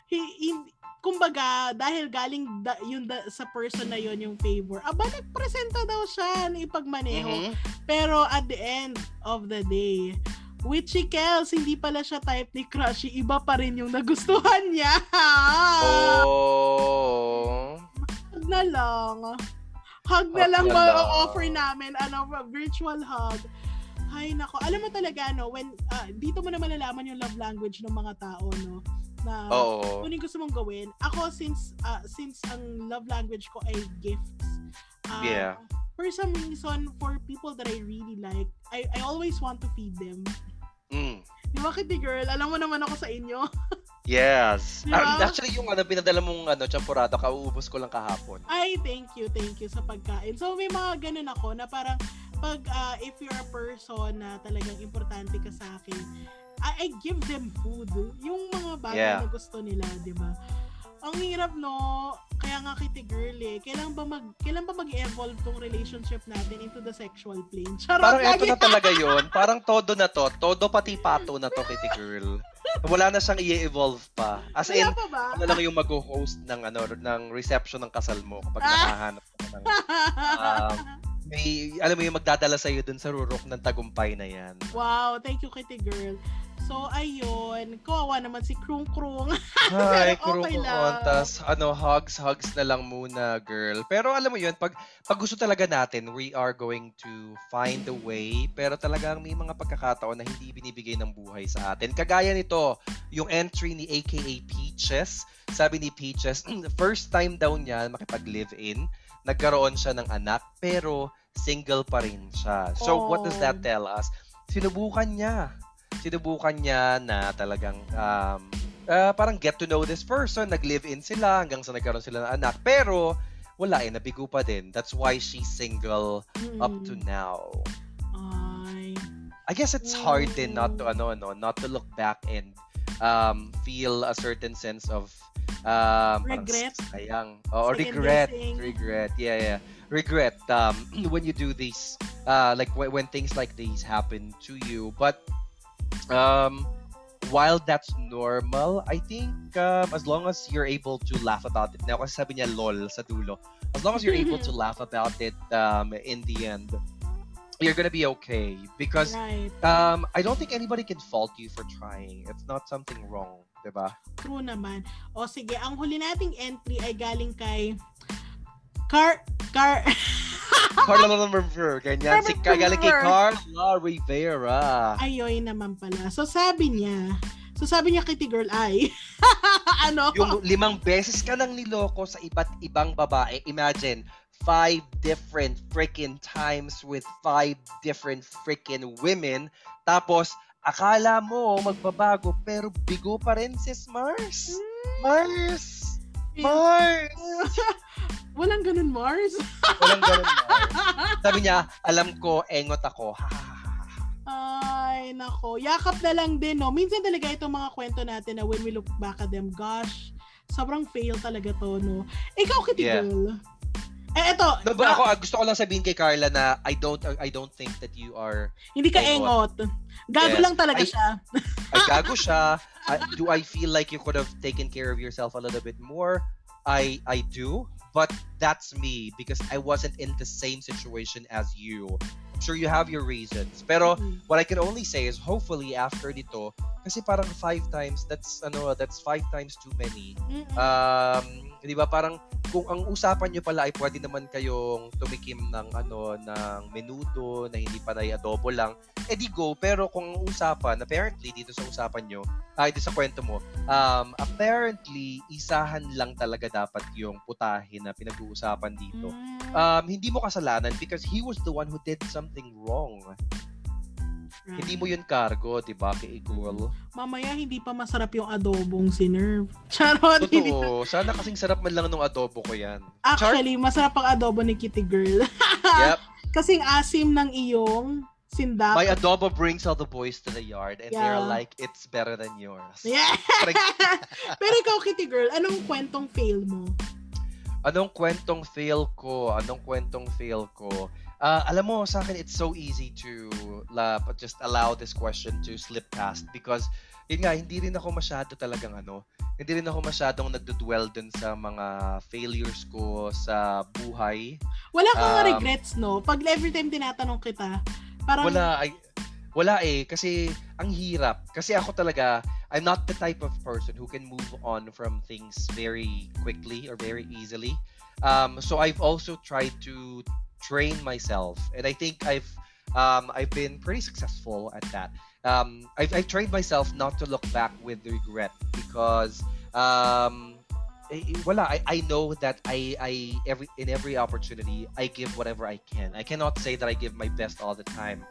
he, hin- kumbaga, dahil galing da, yun da, sa person na yun yung favor, aba, nagpresenta daw siya na ipagmaneho. Mhm. Pero at the end of the day, with Kels, hindi pala siya type ni Crushy, iba pa rin yung nagustuhan niya. Oh. <laughs> Hug na lang. Hug na Hug lang na lang. ma-offer namin, ano, virtual hug. Ay, nako. Alam mo talaga, no, when, ah, dito mo na malalaman yung love language ng mga tao, no, na Oo. kung ano yung gusto mong gawin. Ako, since, ah, since ang love language ko ay gifts, ah, Yeah. for some reason, for people that I really like, I, I always want to feed them. Mm. Di ba, Kitty Girl? Alam mo naman ako sa inyo. <laughs> Yes. Diba? Ah, actually, yung ano, pinadala mong ano, champurado, kauubos ko lang kahapon. Ay, thank you, thank you sa pagkain. So, may mga ganun ako na parang pag ah, if you're a person na talagang importante ka sa akin, I, I give them food. Yung mga bagay Yeah. na gusto nila, di ba? Ang hirap, no? Kaya nga kitty girl eh. Kailan ba mag kailan ba mag-evolve tong relationship natin into the sexual plane? Charot Parang lagi. eto na talaga <laughs> yon Parang todo na to. Todo pati pato na to, kitty girl. Wala na siyang i-evolve pa. As in, Wala pa ba? ano lang yung mag-host ng ano ng reception ng kasal mo kapag Ah. <laughs> nakahanap ka ng <laughs> um, may alam mo yung magdadala sa iyo dun sa rurok ng tagumpay na yan. wow, thank you kitty girl. So, ayun. Kawawa naman si Krung Krung. Hi, <laughs> Pero okay kontas. Ano, hugs, hugs na lang muna, girl. Pero alam mo yun, pag, pag gusto talaga natin, we are going to find a way. Pero talagang may mga pagkakataon na hindi binibigay ng buhay sa atin. Kagaya nito, yung entry ni AKA Peaches. Sabi ni Peaches, <clears throat> first time daw niya makipag-live-in. Nagkaroon siya ng anak, pero single pa rin siya. So, what does that Oh. tell us? Sinubukan niya. Sinubukan niya na talagang um, ah, parang get to know this person, nag-live-in sila hanggang sa nagkaroon sila ng anak. Pero wala eh, nabigo pa din. That's why she's single up to Mm. now. Ay. I guess it's hard din not to ano ano, not to look back and um feel a certain sense of um Regret? sayang. Oh, or regret. guessing. Regret. Yeah, yeah. Regret um <clears throat> when you do these uh like when, when things like these happen to you. But um while that's normal, I think um, as long as you're able to laugh about it. Now kasi sabi niya lol sa dulo. As long as you're able to <laughs> laugh about it um in the end, you're gonna be okay because Right. um I don't think anybody can fault you for trying. It's not something wrong, 'di ba? True naman. O sige, ang huli nating entry ay galing kay Car Car <laughs> Carla Rivera, ganyan. Si kagaling kay. Carla Rivera. Ayoy naman pala. So sabi niya, so sabi niya kitty girl ay <laughs> ano? Yung limang beses ka nang niloko sa iba't ibang babae, imagine, five different freaking times with five different freaking women. Tapos, akala mo magbabago, pero bigo pa rin sis Mars. Mars! Mars! <laughs> Walang ganun, Mars. Walang ganun Mars. Sabi niya, alam ko, engot ako. Ay, nako. Yakap na lang din, no? Minsan talaga itong mga kwento natin na when we look back at them, gosh, sobrang fail talaga to, no? Ikaw, kitty Yeah. girl. Eh, eto. No, but ako, ah, gusto ko lang sabihin kay Carla na I don't I don't think that you are hindi ka engot. engot. Gago Yes. lang talaga Ay- siya. <laughs> ay gago siya. I- do I feel like you could have taken care of yourself a little bit more? I I do, but that's me because I wasn't in the same situation as you. Sure you have your reasons. Pero Mm. what I can only say is hopefully after dito kasi parang five times that's ano that's five times too many. Mm-mm. Um, 'di ba parang kung ang usapan niyo pala ay pwede naman kayong tumikim ng ano ng menudo na hindi pa adobo lang, eh di go. Pero kung ang usapan, apparently dito sa usapan nyo, ay dito sa kwento mo, um, apparently isahan lang talaga dapat yung putahe na pinag-uusapan dito. Mm, Um, hindi mo kasalanan because he was the one who did something wrong. right. Hindi mo yun cargo, di ba, kay Eagle? Mamaya hindi pa masarap yung adobong sinerve. <laughs> Charot. Totoo. Sana kasing sarap man lang nung adobo ko yan. Actually, masarap ang adobo ni Kitty Girl. <laughs> Yep. Kasing asim ng iyong sindap. My adobo brings all the boys to the yard and they're Yeah. like, it's better than yours. Yeah. <laughs> Pero ikaw, Kitty Girl, anong kwentong fail mo? Anong kwentong fail ko? Anong kwentong fail ko? Ah, alam mo, sa akin, it's so easy to la, just allow this question to slip past because, yun nga, hindi rin ako masyado talagang ano, hindi rin ako masyadong nagdudwell dun sa mga failures ko sa buhay. Wala kang Um, regrets, no? Pag every time tinatanong kita, parang, Wala, ay, wala eh, kasi ang hirap. Kasi ako talaga, I'm not the type of person who can move on from things very quickly or very easily. Um, so I've also tried to train myself, and I think I've um, I've been pretty successful at that. Um, I've, I've trained myself not to look back with regret because um, eh, eh, I, I know that I, I every in every opportunity I give whatever I can. I cannot say that I give my best all the time,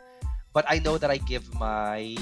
but I know that I give my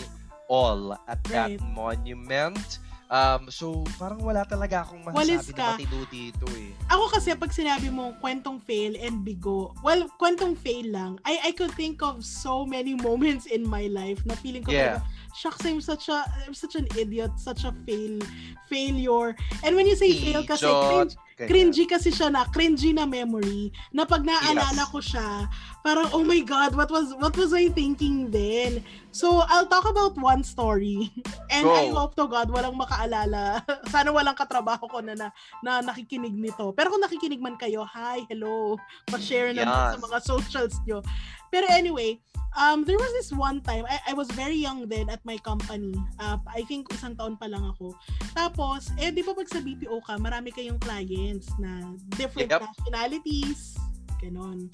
all at that monument. Um, so parang wala talaga akong masasabi na matino dito eh. ako kasi pag sinabi mo kwentong fail and bigo, well, kwentong fail lang, I, I could think of so many moments in my life na feeling ko Yeah. talaga, shucks, I'm such a, I'm such an idiot, such a fail, failure. And when you say fail kasi, cringe, cringy kasi siya na, cringy na memory, na pag naalala Yes. ko siya, parang, oh my God, what was, what was I thinking then? So, I'll talk about one story. <laughs> And Go. I hope to God, walang makaalala. <laughs> Sana walang katrabaho ko na, na, na nakikinig nito. Pero kung nakikinig man kayo, hi, hello, pa-share naman sa Yes. mga socials nyo. Pero anyway, um, there was this one time, I, I was very young then at my company. Uh, I think isang taon pa lang ako. Tapos, eh, di ba pag sa BPO ka, marami kayong clients na different Yep. nationalities, ganon.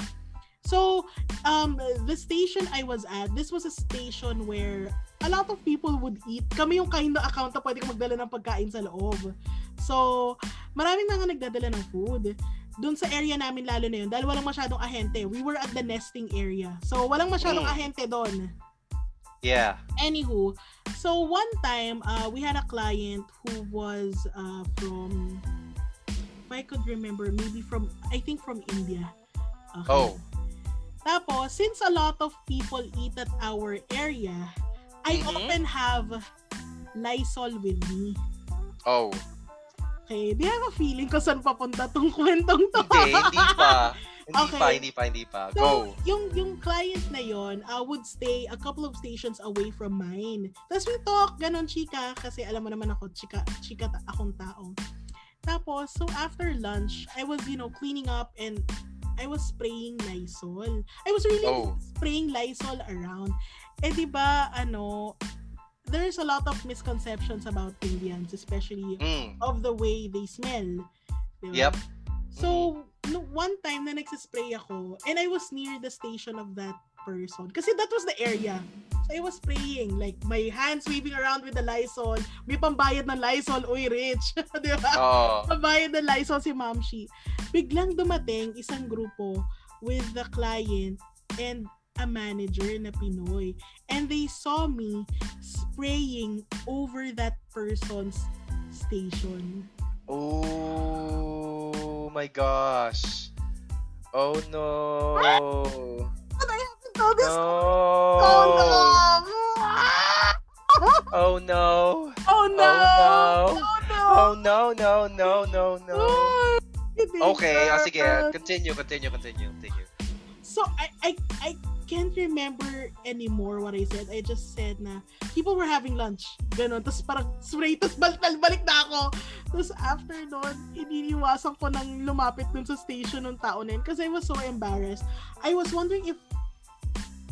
So, um, the station I was at, this was a station where a lot of people would eat. Kami yung kind of account na pwede ka magdala ng pagkain sa loob. So, maraming mga nagdadala ng food. Doon sa area namin lalo na yun, dahil walang masyadong ahente, we were at the nesting area. So, walang masyadong Mm. ahente doon. Yeah. Anywho, so one time, uh, we had a client who was uh, from, if I could remember, maybe from, I think from India. Okay. Oh. Tapos, since a lot of people eat at our area, I Mhm. often have Lysol with me. Oh. Okay, di have a feeling ko saan papunta tong kwentong to. Hindi, hindi pa. <laughs> Hindi Okay. pa, hindi pa, hindi pa. So, Go. yung yung client na yon uh, would stay a couple of stations away from mine. Tapos we talk, ganon chika, kasi alam mo naman ako, chika, chika ta- akong tao. Tapos, so after lunch, I was, you know, cleaning up and I was spraying Lysol. I was really Oh. spraying Lysol around. Eh, di ba, ano, there's a lot of misconceptions about Indians, especially Mm. of the way they smell. Di ba? Yep. So, no, one time na nagsispray ako, and I was near the station of that person. Kasi that was the area. So, I was spraying. Like, my hands waving around with the Lysol. May pambayad ng Lysol. Uy, rich. <laughs> Di ba? Oo. Pambayad ng Lysol si Mamshi. Biglang dumating isang grupo with the client and a manager na Pinoy. And they saw me spraying over that person's station. Oh my gosh. Oh no. But I haven't told this No. Oh no! Oh no. Oh no! Oh, Oh no! Oh no, no, no, no, no. Oh, Okay, ah, sige. ka. Continue, continue, continue, continue. So, I, I, I can't remember anymore what I said. I just said na people were having lunch. Ganon. Tapos parang spray. Tapos balik, balik na ako. Tapos after nun, ininiwasan ko nang lumapit dun sa station ng tao na yun kasi I was so embarrassed. I was wondering if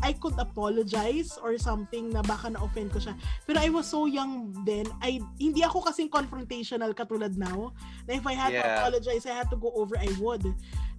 I could apologize or something na baka na-offend ko siya. Pero I was so young then. I, hindi ako kasing confrontational katulad now. Na if I had to Yeah. apologize, I had to go over, I would.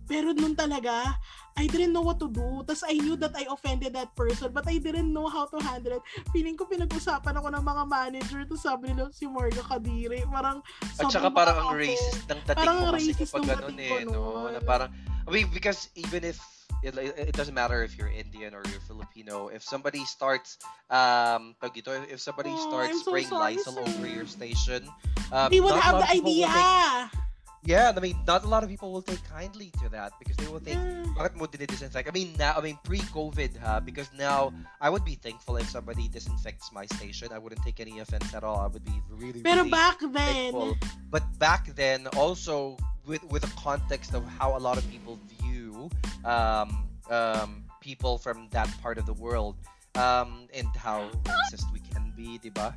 Pero nun talaga, I didn't know what to do. Tapos I knew that I offended that person, but I didn't know how to handle it. Feeling ko pinag-usapan ako ng mga manager. Tapos sabi nila, si Morga Kadiri. Parang, At saka parang ang racist ng dating Parang mo kasi racist kapag ganun eh, no? Na parang, I mean, because even if, it, it doesn't matter if you're Indian or you're Filipino, if somebody starts, um, pag ito, if somebody Oh, starts so spraying sorry, Lysol sir. over your station, um, They would have the people will idea. take- yeah, I mean, not a lot of people will take kindly to that because they will think, Yeah. bakit mo dinidisinfect? I mean, now, I mean, pre-COVID, ha? Because now, I would be thankful if somebody disinfects my station. I wouldn't take any offense at all. I would be really, Pero really back then, thankful. But back then, also with with the context of how a lot of people view um, um, people from that part of the world um, and how racist we can be, di ba?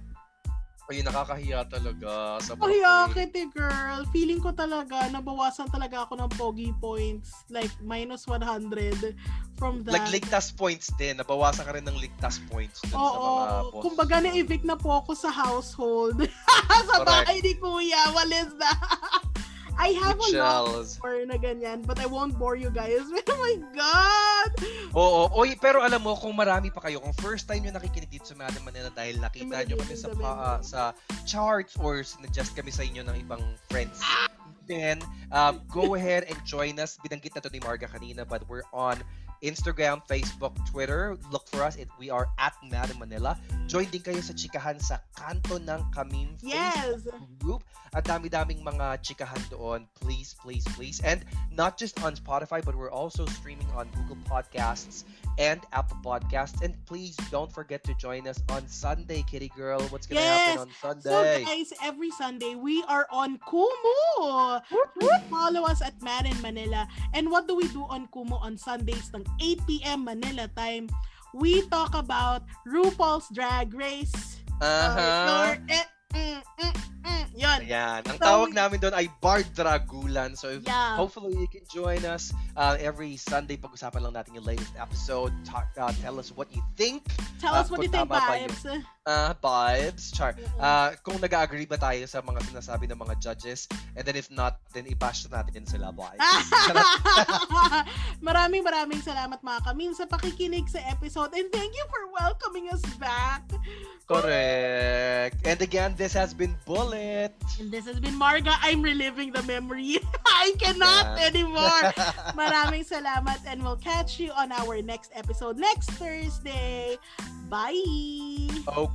Ay, nakakahiya talaga. Sa Ay, eh, girl. Feeling ko talaga, nabawasan talaga ako ng pogi points. Like, minus 100 from that. Like, ligtas points din. Nabawasan ka rin ng ligtas points dun sa mga Oo. boss. Kumbaga, na-evict na po ako sa household. <laughs> sa Correct. bahay ni Kuya. Walis na. I have a lot more na ganyan, but I won't bore you guys. <laughs> Oh my God! Oo, oy, pero alam mo kung marami pa kayo, kung first time nyo nakikinig dito sa Madam Manila dahil nakita nyo kami sa pa- ah, sa charts or sinadjust kami sa inyo ng ibang friends, then um, go ahead and join us. Binanggit na to ni Marga kanina, but we're on Instagram, Facebook, Twitter. Look for us. It, we are at Madam Manila. Join din kayo sa chikahan sa kanto ng Kamim Yes! group. Ang dami-daming mga chikahan doon. Please, please, please. And not just on Spotify, but we're also streaming on Google Podcasts and Apple Podcasts. And please don't forget to join us on Sunday, Kitty Girl. What's gonna Yes. happen on So Sunday? guys, every Sunday, we are on Kumu! Please follow us at Man in Manila. And what do we do on Kumu on Sundays ng 8pm Manila time? We talk about RuPaul's Drag Race. Uh-huh. Or, eh, mm, mm, mm, yun. Ayan. Ang So, tawag namin doon ay Bard Dragulan. So if, Yeah. hopefully you can join us uh, every Sunday. Pag-usapan lang natin yung latest episode. Talk, uh, tell us what you think. Tell Ah, us what you think, vibes. Uh, vibes. Char. Mm-mm. Uh, kung nag-agree ba tayo sa mga sinasabi ng mga judges. And then if not, then i-bash na natin sila. Bye. <laughs> maraming maraming salamat mga kamin sa pakikinig sa episode and thank you for welcoming us back. Correct. And again, this has been Bullet. And this has been Marga. I'm reliving the memory. <laughs> I cannot Yeah. anymore. <laughs> Maraming salamat and we'll catch you on our next episode next Thursday. Bye! oh.